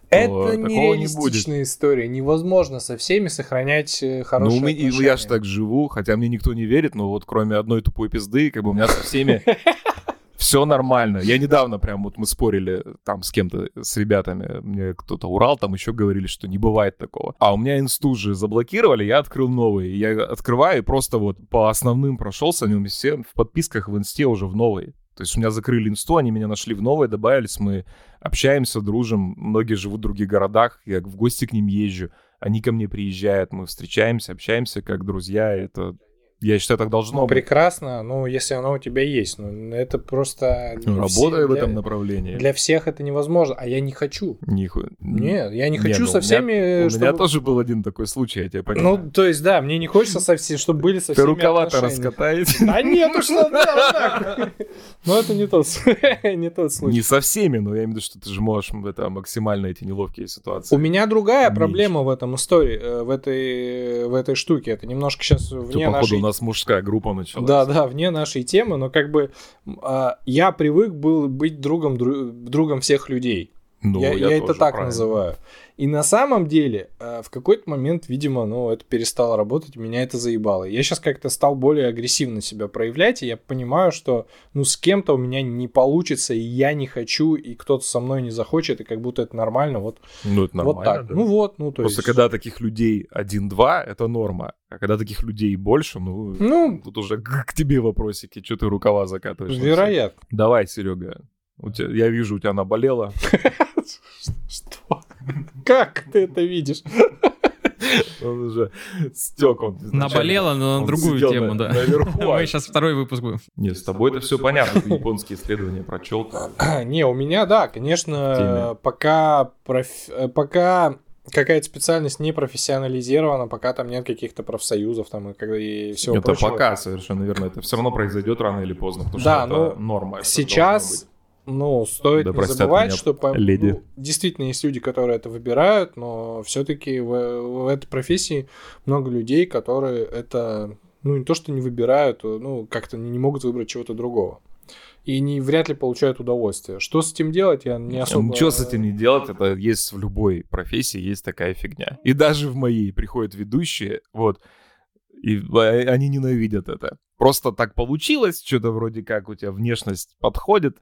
это нереалистичная не история. Невозможно со всеми сохранять э, хорошие ну, отношения. я же так живу, хотя мне никто не верит, но вот кроме одной тупой пизды, как бы у меня со всеми все нормально. Я недавно прям вот мы спорили там с кем-то, с ребятами, мне кто-то урал, там еще говорили, что не бывает такого. А у меня инсту же заблокировали, я открыл новый. Я открываю и просто вот по основным прошелся, они у меня все в подписках в инсте уже в новой. То есть у меня закрыли инсту, они меня нашли в новое, добавились, мы общаемся, дружим. Многие живут в других городах, я в гости к ним езжу. Они ко мне приезжают, мы встречаемся, общаемся как друзья. Это я считаю, так должно ну, быть. Прекрасно, ну, если оно у тебя есть. Ну, это просто... Ну, в этом направлении. Для всех это невозможно, а я не хочу. Не, Нет, я не хочу не, ну, со всеми... Меня, чтобы... У меня тоже был один такой случай, я тебя понимаю. Ну, то есть, да, мне не хочется со всеми, чтобы были со всеми Ты рукава-то раскатаете. А нет, ну что, да, Но это не тот, не тот случай. Не со всеми, но я имею в виду, что ты же можешь это максимально эти неловкие ситуации. У меня другая проблема в этом истории, э, в этой, в этой штуке. Это немножко сейчас вне нашей нас мужская группа началась. Да, да, вне нашей темы, но как бы э, я привык был быть другом, другом всех людей. Ну, я, я, я это так правильно. называю. И на самом деле, э, в какой-то момент, видимо, ну, это перестало работать, меня это заебало. Я сейчас как-то стал более агрессивно себя проявлять, и я понимаю, что, ну, с кем-то у меня не получится, и я не хочу, и кто-то со мной не захочет, и как будто это нормально, вот. Ну, это нормально, Вот так. Да? Ну, вот, ну, то Просто есть... когда таких людей один-два, это норма. А когда таких людей больше, ну, ну тут уже к тебе вопросики, что ты рукава закатываешь. Вероятно. Давай, Серега. У тебя, я вижу, у тебя наболело. Что? Как ты это видишь? Он уже стек. Он Наболело, но на другую тему, да. Наверху. Мы сейчас второй выпуск будем. Нет, с тобой это все понятно. Ты японские исследования прочел. Не, у меня, да, конечно, пока пока какая-то специальность не профессионализирована, пока там нет каких-то профсоюзов там и, когда, и всего Это прочего. пока совершенно верно. Это все равно произойдет рано или поздно, потому да, что это ну, норма. Сейчас ну, стоит да не забывать, что по... леди. Ну, действительно есть люди, которые это выбирают, но все-таки в, в этой профессии много людей, которые это, ну, не то, что не выбирают, ну, как-то не, не могут выбрать чего-то другого. И не вряд ли получают удовольствие. Что с этим делать, я не особо... Ничего с этим не делать, это есть в любой профессии, есть такая фигня. И даже в моей приходят ведущие, вот, и они ненавидят это. Просто так получилось, что-то вроде как у тебя внешность подходит,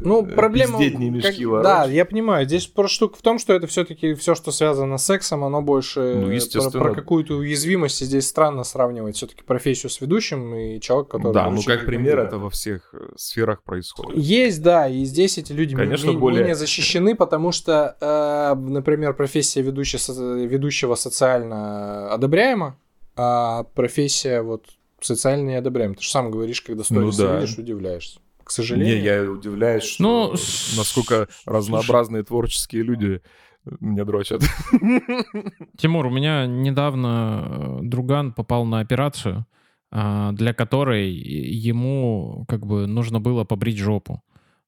Ну, э, проблема... не мешки как-. Да, я понимаю. Здесь просто штука в том, что это все-таки все, что связано с сексом, оно больше Ну, э, про, про какую-то уязвимость. И здесь странно сравнивать все-таки профессию с ведущим и человек, который... Да, ну как пример, кандидат. это во всех э, сферах происходит. Есть, да, и здесь эти люди Конечно, ме- более- менее защищены, потому что, э, например, профессия ведущего, ведущего социально одобряема, а профессия вот социально неодобряема. Ты же сам говоришь, когда сторис Ну да. видишь, удивляешься. К сожалению. Не, я удивляюсь, что Ну, насколько с- разнообразные творческие люди меня дрочат. Тимур, у меня недавно э, друган попал на операцию, а, для которой ему как бы нужно было побрить жопу.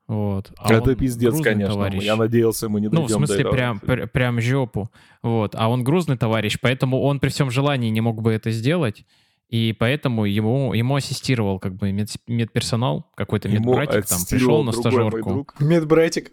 Вот. А Это пиздец, конечно. товарищ. Я надеялся, мы не Ну, дойдем в смысле, до этого. прям, пр- прям жопу. Вот. А он грузный товарищ, поэтому он при всем желании не мог бы это сделать. И поэтому ему, ему ассистировал как бы мед- медперсонал, какой-то медбратик там, пришел на стажерку. Медбратик.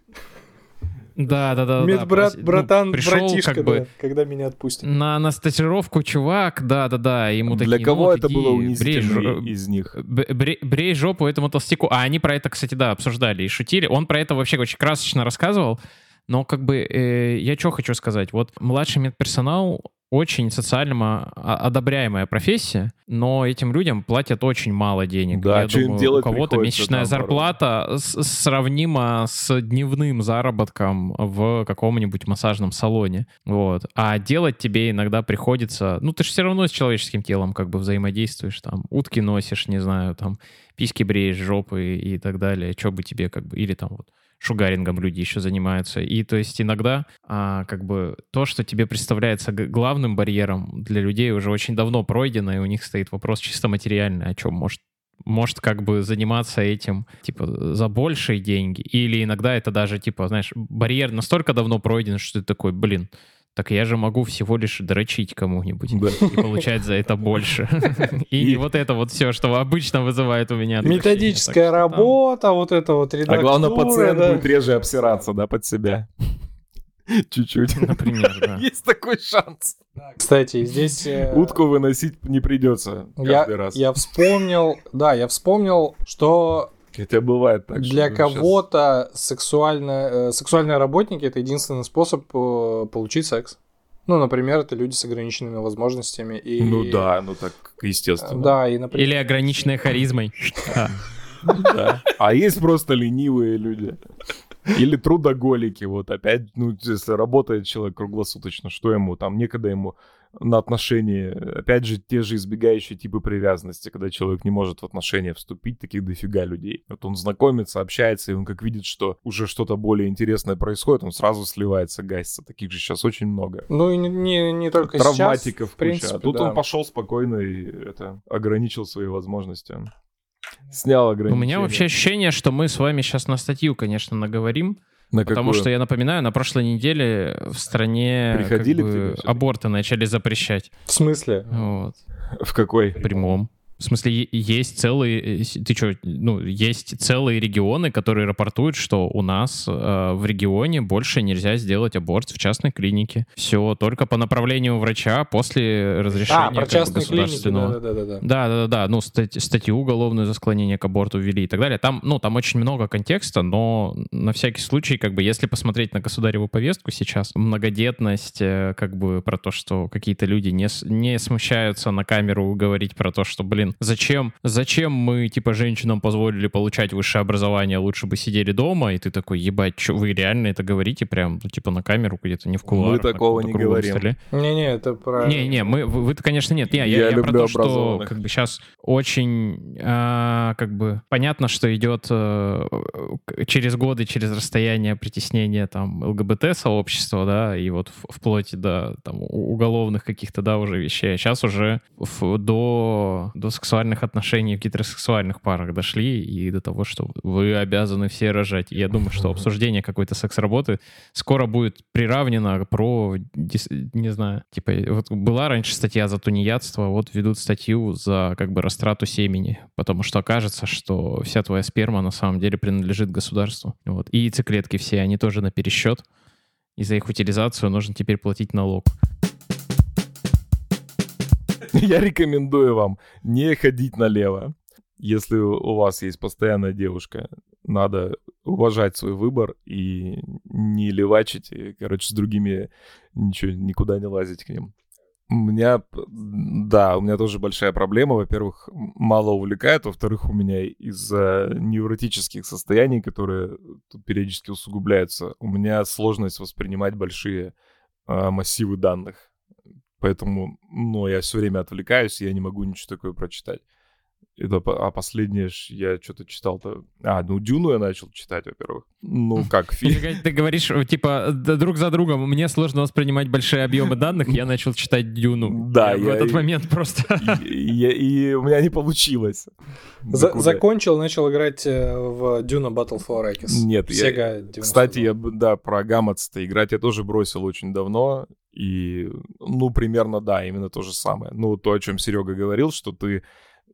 Да, да, да. да, Медбрат, проси- ну, братан, пришел братишка, как бы да, когда меня отпустят. на, на стажировку чувак, да, да, да, ему Для такие, кого ну, это иди, было брей унизительно жо- из них? Б- бре- Брей жопу этому толстяку. А они про это, кстати, да, обсуждали и шутили. Он про это вообще очень красочно рассказывал. Но как бы э, я что хочу сказать. Вот младший медперсонал очень социально а- одобряемая профессия, но этим людям платят очень мало денег. Да, Я что им думаю, делать у кого-то месячная зарплата с- сравнима с дневным заработком в каком-нибудь массажном салоне. Вот. А делать тебе иногда приходится... Ну, ты же все равно с человеческим телом как бы взаимодействуешь. Там утки носишь, не знаю, там письки бреешь, жопы и так далее. Что бы тебе как бы... Или там вот шугарингом люди еще занимаются. И то есть иногда а, как бы то, что тебе представляется главным барьером для людей уже очень давно пройдено, и у них стоит вопрос чисто материальный, о чем может может как бы заниматься этим, типа, за большие деньги. Или иногда это даже, типа, знаешь, барьер настолько давно пройден, что ты такой, блин, так я же могу всего лишь дрочить кому-нибудь Да. и получать за это больше. И И- вот это вот все, что обычно вызывает у меня. Методическая там- работа, вот это вот А редактура. главное, пациент да. будет реже обсираться, да, под себя. Чуть-чуть. Например, да. Есть такой шанс. Кстати, здесь... э, Утку выносить не придется я, каждый раз. я вспомнил, да, я вспомнил, что Хотя бывает так. для ну, кого-то сексуально, э, сексуальные работники это единственный способ э, получить секс. Ну, например, это люди с ограниченными возможностями. И, Ну да, ну так естественно. Да, и, например... Или ограниченной харизмой. А есть просто ленивые люди. Или трудоголики, вот опять, ну, если работает человек круглосуточно, что ему там, некогда ему на отношения, опять же, те же избегающие типы привязанности, когда человек не может в отношения вступить, таких дофига людей. Вот он знакомится, общается, и он как видит, что уже что-то более интересное происходит, он сразу сливается, гасится. Таких же сейчас очень много. Ну, и не, не, не только Травматиков сейчас, в куча. принципе, а тут да. он пошел спокойно и это ограничил свои возможности. Снял У ограничения. меня вообще ощущение, что мы с вами сейчас на статью, конечно, наговорим, На потому какую? что я напоминаю, на прошлой неделе в стране как Приходили к бы, аборты начали запрещать. В смысле? Вот. В какой? В прямом. В смысле, есть целые, э, ты что, ну, есть целые регионы, которые рапортуют, что у нас э, в регионе больше нельзя сделать аборт в частной клинике. Все только по направлению врача после разрешения А, про как бы, частные клиники, государственного. да-да-да. Да, да, да, да. Ну, стать- статью уголовную за склонение к аборту ввели и так далее. Там, ну, там очень много контекста, но на всякий случай, как бы, если посмотреть на государеву повестку сейчас, многодетность, э, как бы, про то, что какие-то люди не, не смущаются на камеру говорить про то, что, блин, зачем, зачем мы, типа, женщинам позволили получать высшее образование, лучше бы сидели дома, и ты такой, ебать, что вы реально это говорите прям, ну, типа, на камеру где-то, не в кулуарах, на такого каком-то не говорим. столе. Не-не, это про... Не-не, мы, вы, вы-то, конечно, нет. Не, я, Я я про люблю то, что как бы сейчас очень а, как бы понятно, что идет э, к- через годы, через расстояние притеснения там ЛГБТ-сообщества, да, и вот вплоть до там, уголовных каких-то, да, уже вещей. А сейчас уже в- до, до сексуальных отношений в гетеросексуальных парах дошли и до того, что вы обязаны все рожать. И я думаю, что обсуждение какой-то секс-работы скоро будет приравнено про, не знаю, типа, вот была раньше статья за тунеядство, вот ведут статью за как бы растрату семени, потому что окажется, что вся твоя сперма на самом деле принадлежит государству. Вот. И яйцеклетки все, они тоже на пересчет. И за их утилизацию нужно теперь платить налог. Я рекомендую вам не ходить налево. Если у вас есть постоянная девушка, надо уважать свой выбор и не левачить, и, короче, с другими ничего, никуда не лазить к ним. У меня, да, у меня тоже большая проблема. Во-первых, мало увлекает. Во-вторых, у меня из-за невротических состояний, которые тут периодически усугубляются, у меня сложность воспринимать большие а, массивы данных. Поэтому, ну, я все время отвлекаюсь, я не могу ничего такое прочитать. Это, а последнее я что-то читал-то... А, ну, Дюну я начал читать, во-первых. Ну, как фильм. Ты говоришь, типа, друг за другом, мне сложно воспринимать большие объемы данных, я начал читать Дюну. Да, я... В этот момент просто... И у меня не получилось. Закончил, начал играть э, в Дюна Battle for Arrakis. Нет, я... Кстати, я, да, про Гамматс-то играть я тоже бросил очень давно. И, ну, примерно, да, именно то же самое. Ну, то, о чем Серега говорил, что ты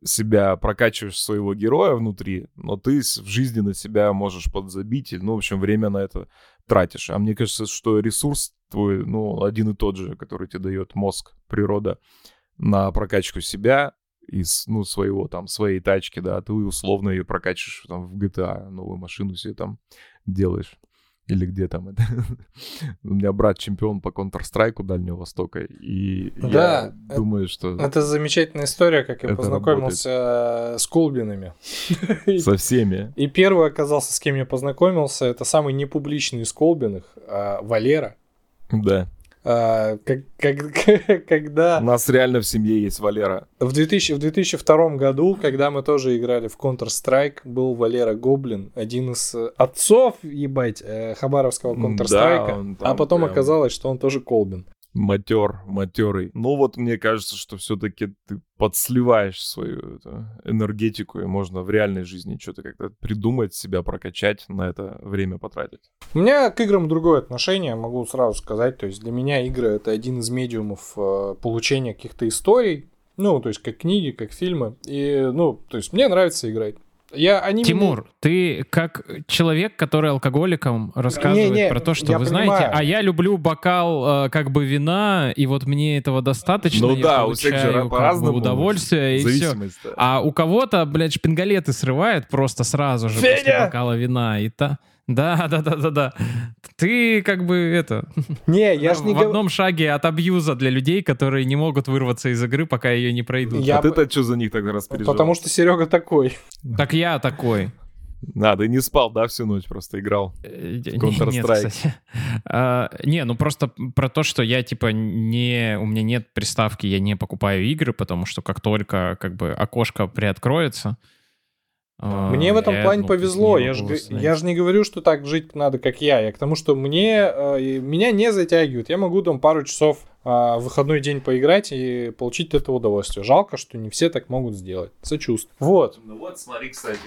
себя прокачиваешь своего героя внутри, но ты в жизни на себя можешь подзабить, ну, в общем, время на это тратишь. А мне кажется, что ресурс твой, ну, один и тот же, который тебе дает мозг, природа, на прокачку себя из, ну, своего, там, своей тачки, да, ты условно ее прокачиваешь там в GTA, новую машину себе там делаешь. Или где там это? У меня брат чемпион по Counter-Strike Дальнего Востока, и да, я думаю, что... Это замечательная история, как я познакомился работает. с Колбинами. Со всеми. И первый оказался, с кем я познакомился, это самый непубличный из Колбиных, а, Валера. Да. А, как, как, когда... У нас реально в семье есть Валера. В, 2000, в 2002 году, когда мы тоже играли в Counter-Strike, был Валера Гоблин, один из отцов, ебать, э, хабаровского Counter-Strike, да, а потом прям... оказалось, что он тоже Колбин матер, матерый. Ну вот мне кажется, что все-таки ты подсливаешь свою эту энергетику, и можно в реальной жизни что-то как-то придумать, себя прокачать, на это время потратить. У меня к играм другое отношение, могу сразу сказать. То есть для меня игры это один из медиумов э, получения каких-то историй. Ну, то есть как книги, как фильмы. И, ну, то есть мне нравится играть. Я, они Тимур, мне... ты как человек, который алкоголиком рассказывает не, не, про то, что вы понимаю. знаете, а я люблю бокал э, как бы вина, и вот мне этого достаточно. Ну я да, у всех же по-разному. Удовольствие и все. А у кого-то, блядь, шпингалеты срывает просто сразу же Федя! после бокала вина. И та... Да, да, да, да, да. Ты как бы это... Не, я ж не В одном шаге от абьюза для людей, которые не могут вырваться из игры, пока ее не пройдут. Я... А ты-то что за них тогда раз переживал? Потому что Серега такой. Так я такой. Да, ты не спал, да, всю ночь просто играл э, Counter-Strike. а, не, ну просто про то, что я типа не... У меня нет приставки, я не покупаю игры, потому что как только как бы окошко приоткроется, мне в этом плане повезло. Я же, я же не говорю, что так жить надо, как я. Я к тому, что мне э, меня не затягивают. Я могу там пару часов э, в выходной день поиграть и получить это удовольствие. Жалко, что не все так могут сделать. Сочувствую. Вот. Ну вот, смотри, кстати,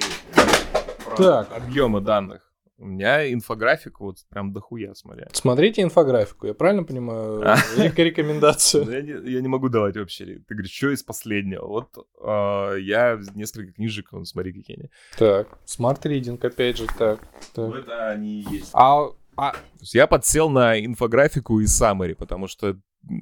так. объемы данных. У меня инфографик вот прям дохуя смотря. Смотрите инфографику, я правильно понимаю? А. Рекомендацию. Я не могу давать вообще. Ты говоришь, что из последнего? Вот а, я несколько книжек, смотри, какие они. Так, смарт ридинг опять же, так. Ну это они и есть. А а... Я подсел на инфографику и summary, потому что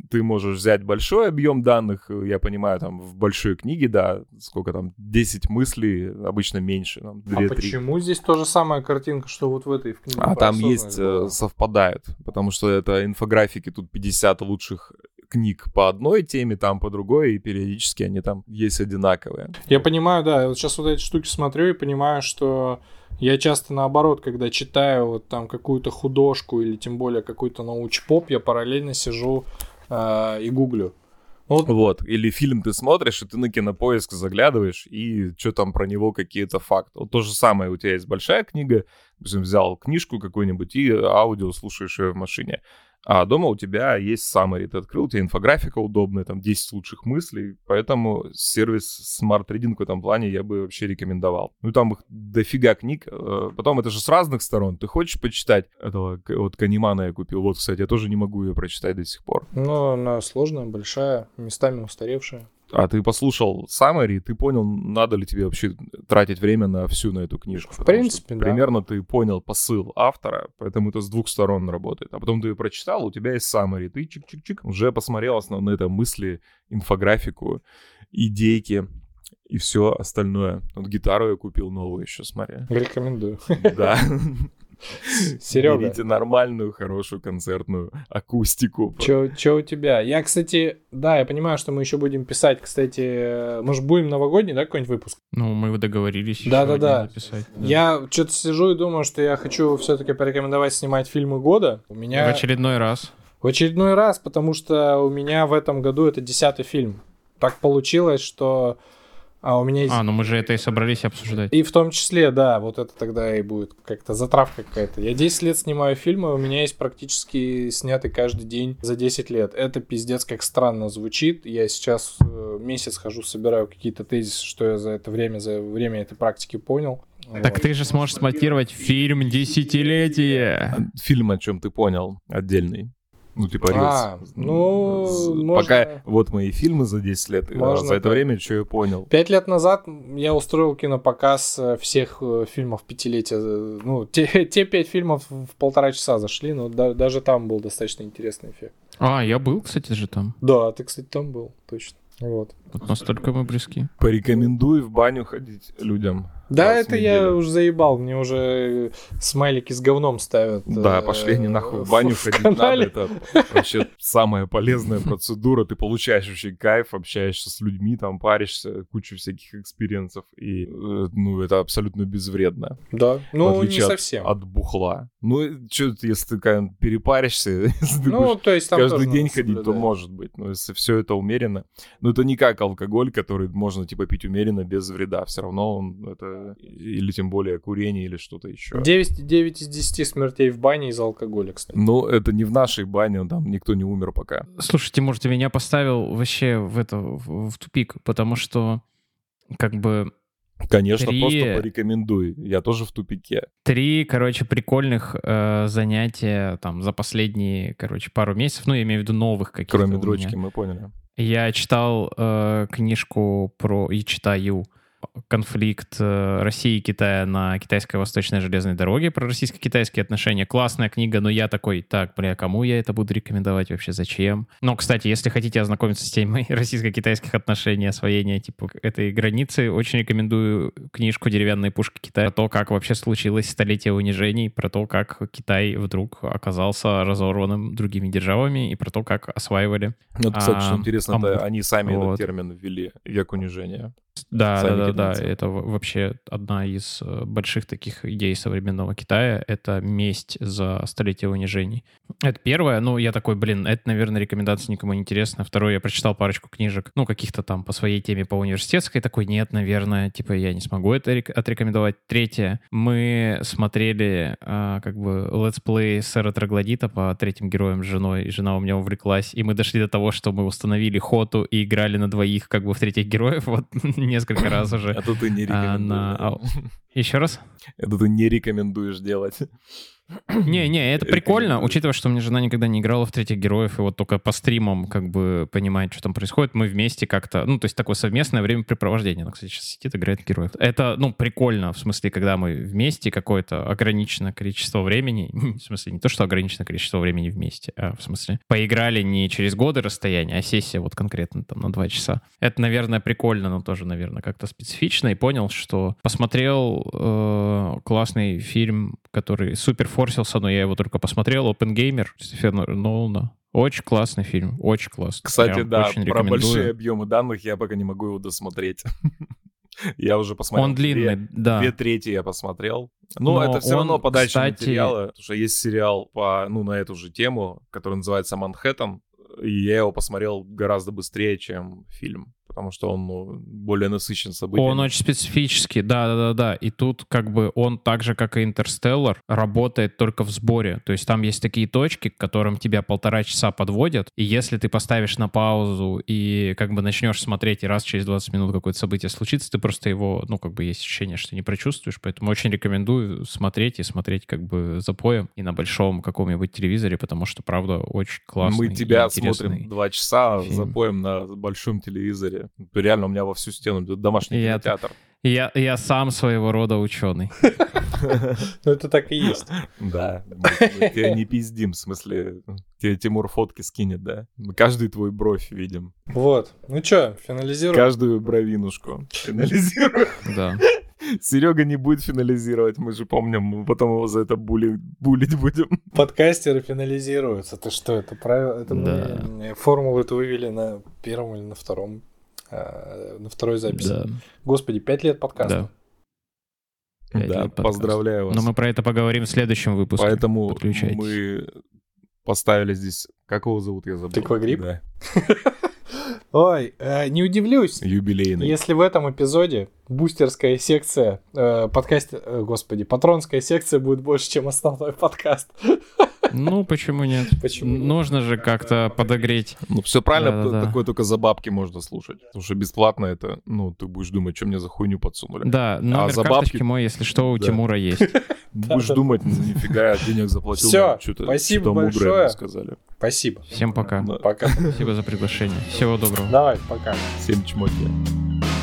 ты можешь взять большой объем данных, я понимаю, там в большой книге, да, сколько там, 10 мыслей, обычно меньше, там, 2 А почему здесь то же самая картинка, что вот в этой в книге? А там есть, была? Э, совпадают, потому что это инфографики, тут 50 лучших книг по одной теме, там по другой, и периодически они там есть одинаковые. Я понимаю, да, я вот сейчас вот эти штуки смотрю и понимаю, что я часто наоборот, когда читаю вот там какую-то художку или тем более какой-то научпоп, я параллельно сижу э, и гуглю. Вот. вот. Или фильм ты смотришь, и ты на кинопоиск заглядываешь, и что там про него какие-то факты. Вот то же самое, у тебя есть большая книга, взял книжку какую-нибудь и аудио слушаешь ее в машине. А дома у тебя есть summary, ты открыл, у тебя инфографика удобная, там 10 лучших мыслей, поэтому сервис Smart Reading в этом плане я бы вообще рекомендовал. Ну там их дофига книг, э, потом это же с разных сторон, ты хочешь почитать? Этого, вот Канимана я купил, вот, кстати, я тоже не могу ее прочитать до сих пор. Ну, она сложная, большая, местами устаревшая а ты послушал summary, ты понял, надо ли тебе вообще тратить время на всю на эту книжку. В принципе, да. Примерно ты понял посыл автора, поэтому это с двух сторон работает. А потом ты ее прочитал, у тебя есть summary, ты чик-чик-чик уже посмотрел основные там мысли, инфографику, идейки, и все остальное. Вот гитару я купил новую еще, смотри. Рекомендую. Да. Серега. Берите нормальную, хорошую концертную акустику. Че у тебя? Я, кстати, да, я понимаю, что мы еще будем писать, кстати, может, будем новогодний, да, какой-нибудь выпуск? Ну, мы договорились еще Да-да-да. один записать. да. Я что-то сижу и думаю, что я хочу все-таки порекомендовать снимать фильмы года. У В меня очередной раз. в очередной раз, потому что у меня в этом году это десятый фильм. Так получилось, что а, у меня есть... А, ну мы же это и собрались обсуждать. И в том числе, да, вот это тогда и будет как-то затравка какая-то. Я 10 лет снимаю фильмы, у меня есть практически снятый каждый день за 10 лет. Это пиздец как странно звучит. Я сейчас э, месяц хожу, собираю какие-то тезисы, что я за это время, за время этой практики понял. Так Вот. ты же сможешь смонтировать фильм «Десятилетие». Фильм, о чем ты понял, отдельный. Ну, типа, А, рилс. ну, З- можно- Пока вот мои фильмы за 10 лет, а Можно за это время что я понял. Пять лет назад я устроил кинопоказ э, всех э, фильмов пятилетия. Ну, те, те пять фильмов в полтора часа зашли, но да- даже там был достаточно интересный эффект. А, я был, кстати же, там. Да, ты, кстати, там был, точно. Вот. Вот настолько мы близки. Порекомендуй в баню ходить людям. Да, это я уже заебал, мне уже смайлики с говном ставят. Да, э, пошли они нахуй в баню ходить надо. канале. Это вообще самая полезная процедура. Ты получаешь вообще кайф, общаешься с людьми, там паришься, кучу всяких experience ов. И, э, ну, это абсолютно безвредно. Да, ну не от- совсем. От бухла. Ну, что если ты перепаришься, если ты Ну, будешь то есть там каждый день надо ходить, то может быть. Но если все это умеренно. Но это не как алкоголь, который можно типа пить умеренно без вреда. Все равно он это... Или тем более курение или что-то еще. 9, 9 из 10 смертей в бане из-за алкоголя, кстати. Но это не в нашей бане, там никто не умер пока. Слушайте, может, ты меня поставил вообще в это в, в тупик, потому что как бы Конечно, Три- просто порекомендуй. Я тоже в тупике. три, короче, прикольных э, занятия там за последние, короче, пару месяцев. Ну, я имею в виду новых каких-то. Кроме дрочки, меня. мы поняли. Я читал э, книжку про и читаю конфликт э, России и Китая на китайско-восточной железной дороге про российско-китайские отношения. Классная книга, но я такой, так, бля, кому я это буду рекомендовать вообще, зачем? Но, кстати, если хотите ознакомиться с темой российско-китайских отношений, освоения типа этой границы, очень рекомендую книжку «Деревянные пушки Китая» про то, как вообще случилось столетие унижений, про то, как Китай вдруг оказался разорванным другими державами и про то, как осваивали Ну, это, кстати, что А, интересно, Амур. это они сами Вот. этот термин ввели, век унижения. Да, Сами да, да, да. Это вообще одна из э, больших таких идей современного Китая. Это месть за столетие унижений. Это первое. Ну, я такой, блин, это, наверное, рекомендация никому не интересна. Второе, я прочитал парочку книжек, ну, каких-то там по своей теме по университетской. Такой, нет, наверное, типа, я не смогу это рек- отрекомендовать. Третье, мы смотрели а, как бы летсплей сэра Троглодита по третьим героям с женой, и жена у меня увлеклась, и мы дошли до того, что мы установили хоту и играли на двоих как бы в третьих героев, вот несколько раз уже. Это ты не А, рекомендуешь. а, Еще раз? Это ты не рекомендуешь делать. Не-не, это прикольно, Рекомендую. учитывая, что у меня жена никогда не играла в третьих героев, и вот только по стримам как бы понимает, что там происходит. Мы вместе как-то, ну, то есть такое совместное времяпрепровождение. Она, кстати, сейчас сидит, играет в героев. Это, ну, прикольно, в смысле, когда мы вместе какое-то ограниченное количество времени, в смысле, не то, что ограниченное количество времени вместе, а в смысле, поиграли не через годы расстояния, а сессия вот конкретно там на два часа. Это, наверное, прикольно, но тоже, наверное, как-то специфично. И понял, что посмотрел э, классный фильм, который супер форсился, но я его только посмотрел, Опенгеймер Стефана Нолана. Очень классный фильм, очень классный. Кстати, Прям да, очень про большие объемы данных я пока не могу его досмотреть. Я уже посмотрел. Он две- длинный, да. Две трети я посмотрел. Ну, Но это все он, равно подача кстати- материала. Потому что есть сериал по, ну, на эту же тему, который называется «Манхэттен». И я его посмотрел гораздо быстрее, чем фильм. Потому что он ну, более насыщен событиями. Он очень специфический, да-да-да. И тут как бы он так же, как и Интерстеллар, работает только в сборе. То есть там есть такие точки, к которым тебя полтора часа подводят. И если ты поставишь на паузу и как бы начнешь смотреть, и раз через 20 минут какое-то событие случится, ты просто его, ну как бы есть ощущение, что не прочувствуешь. Поэтому очень рекомендую смотреть и смотреть как бы запоем и на большом каком-нибудь телевизоре, потому что, правда, очень классный Мы тебя смотрим два часа, фильм. запоем на большом телевизоре. Деле. Реально, у меня во всю стену домашний Я- кинотеатр. Я, я сам своего рода ученый. Ну, это так и есть. Да, мы, мы тебя не пиздим, в смысле, тебе Тимур фотки скинет, да? Мы каждый твой бровь видим, Вот. Ну что, финализируем? каждую бровинушку. Финализируем. Да. Серега не будет финализировать, мы же помним, мы потом его за это були- булить будем. Подкастеры финализируются. Ты что, это правило? Это мы, Да. э, формулу это вывели на первом или на втором, э, на второй записи. Да. Господи, пять лет подкаста. Да, лет подкаста. поздравляю вас. Но мы про это поговорим в следующем выпуске. Поэтому мы поставили здесь... Как его зовут, я забыл. Тыквогриб? Да, Ой, э, не удивлюсь, юбилейный. если в этом эпизоде бустерская секция, э, подкаст, э, господи, патронская секция будет больше, чем основной подкаст. Ну, почему нет? Почему? Нужно же как-то подогреть. Ну, все правильно, Да-да-да. такое только за бабки можно слушать. Потому что бесплатно это, ну, ты будешь думать, что мне за хуйню подсунули. Да, номер А за бабки- мой, если что, у Да. Тимура есть. Будешь думать, ну, нифига, я денег заплатил. Что-то- спасибо большое. сказали. Спасибо. Всем пока. Да. Пока. Спасибо за приглашение. Всего доброго. Давай, пока. Всем чмоки.25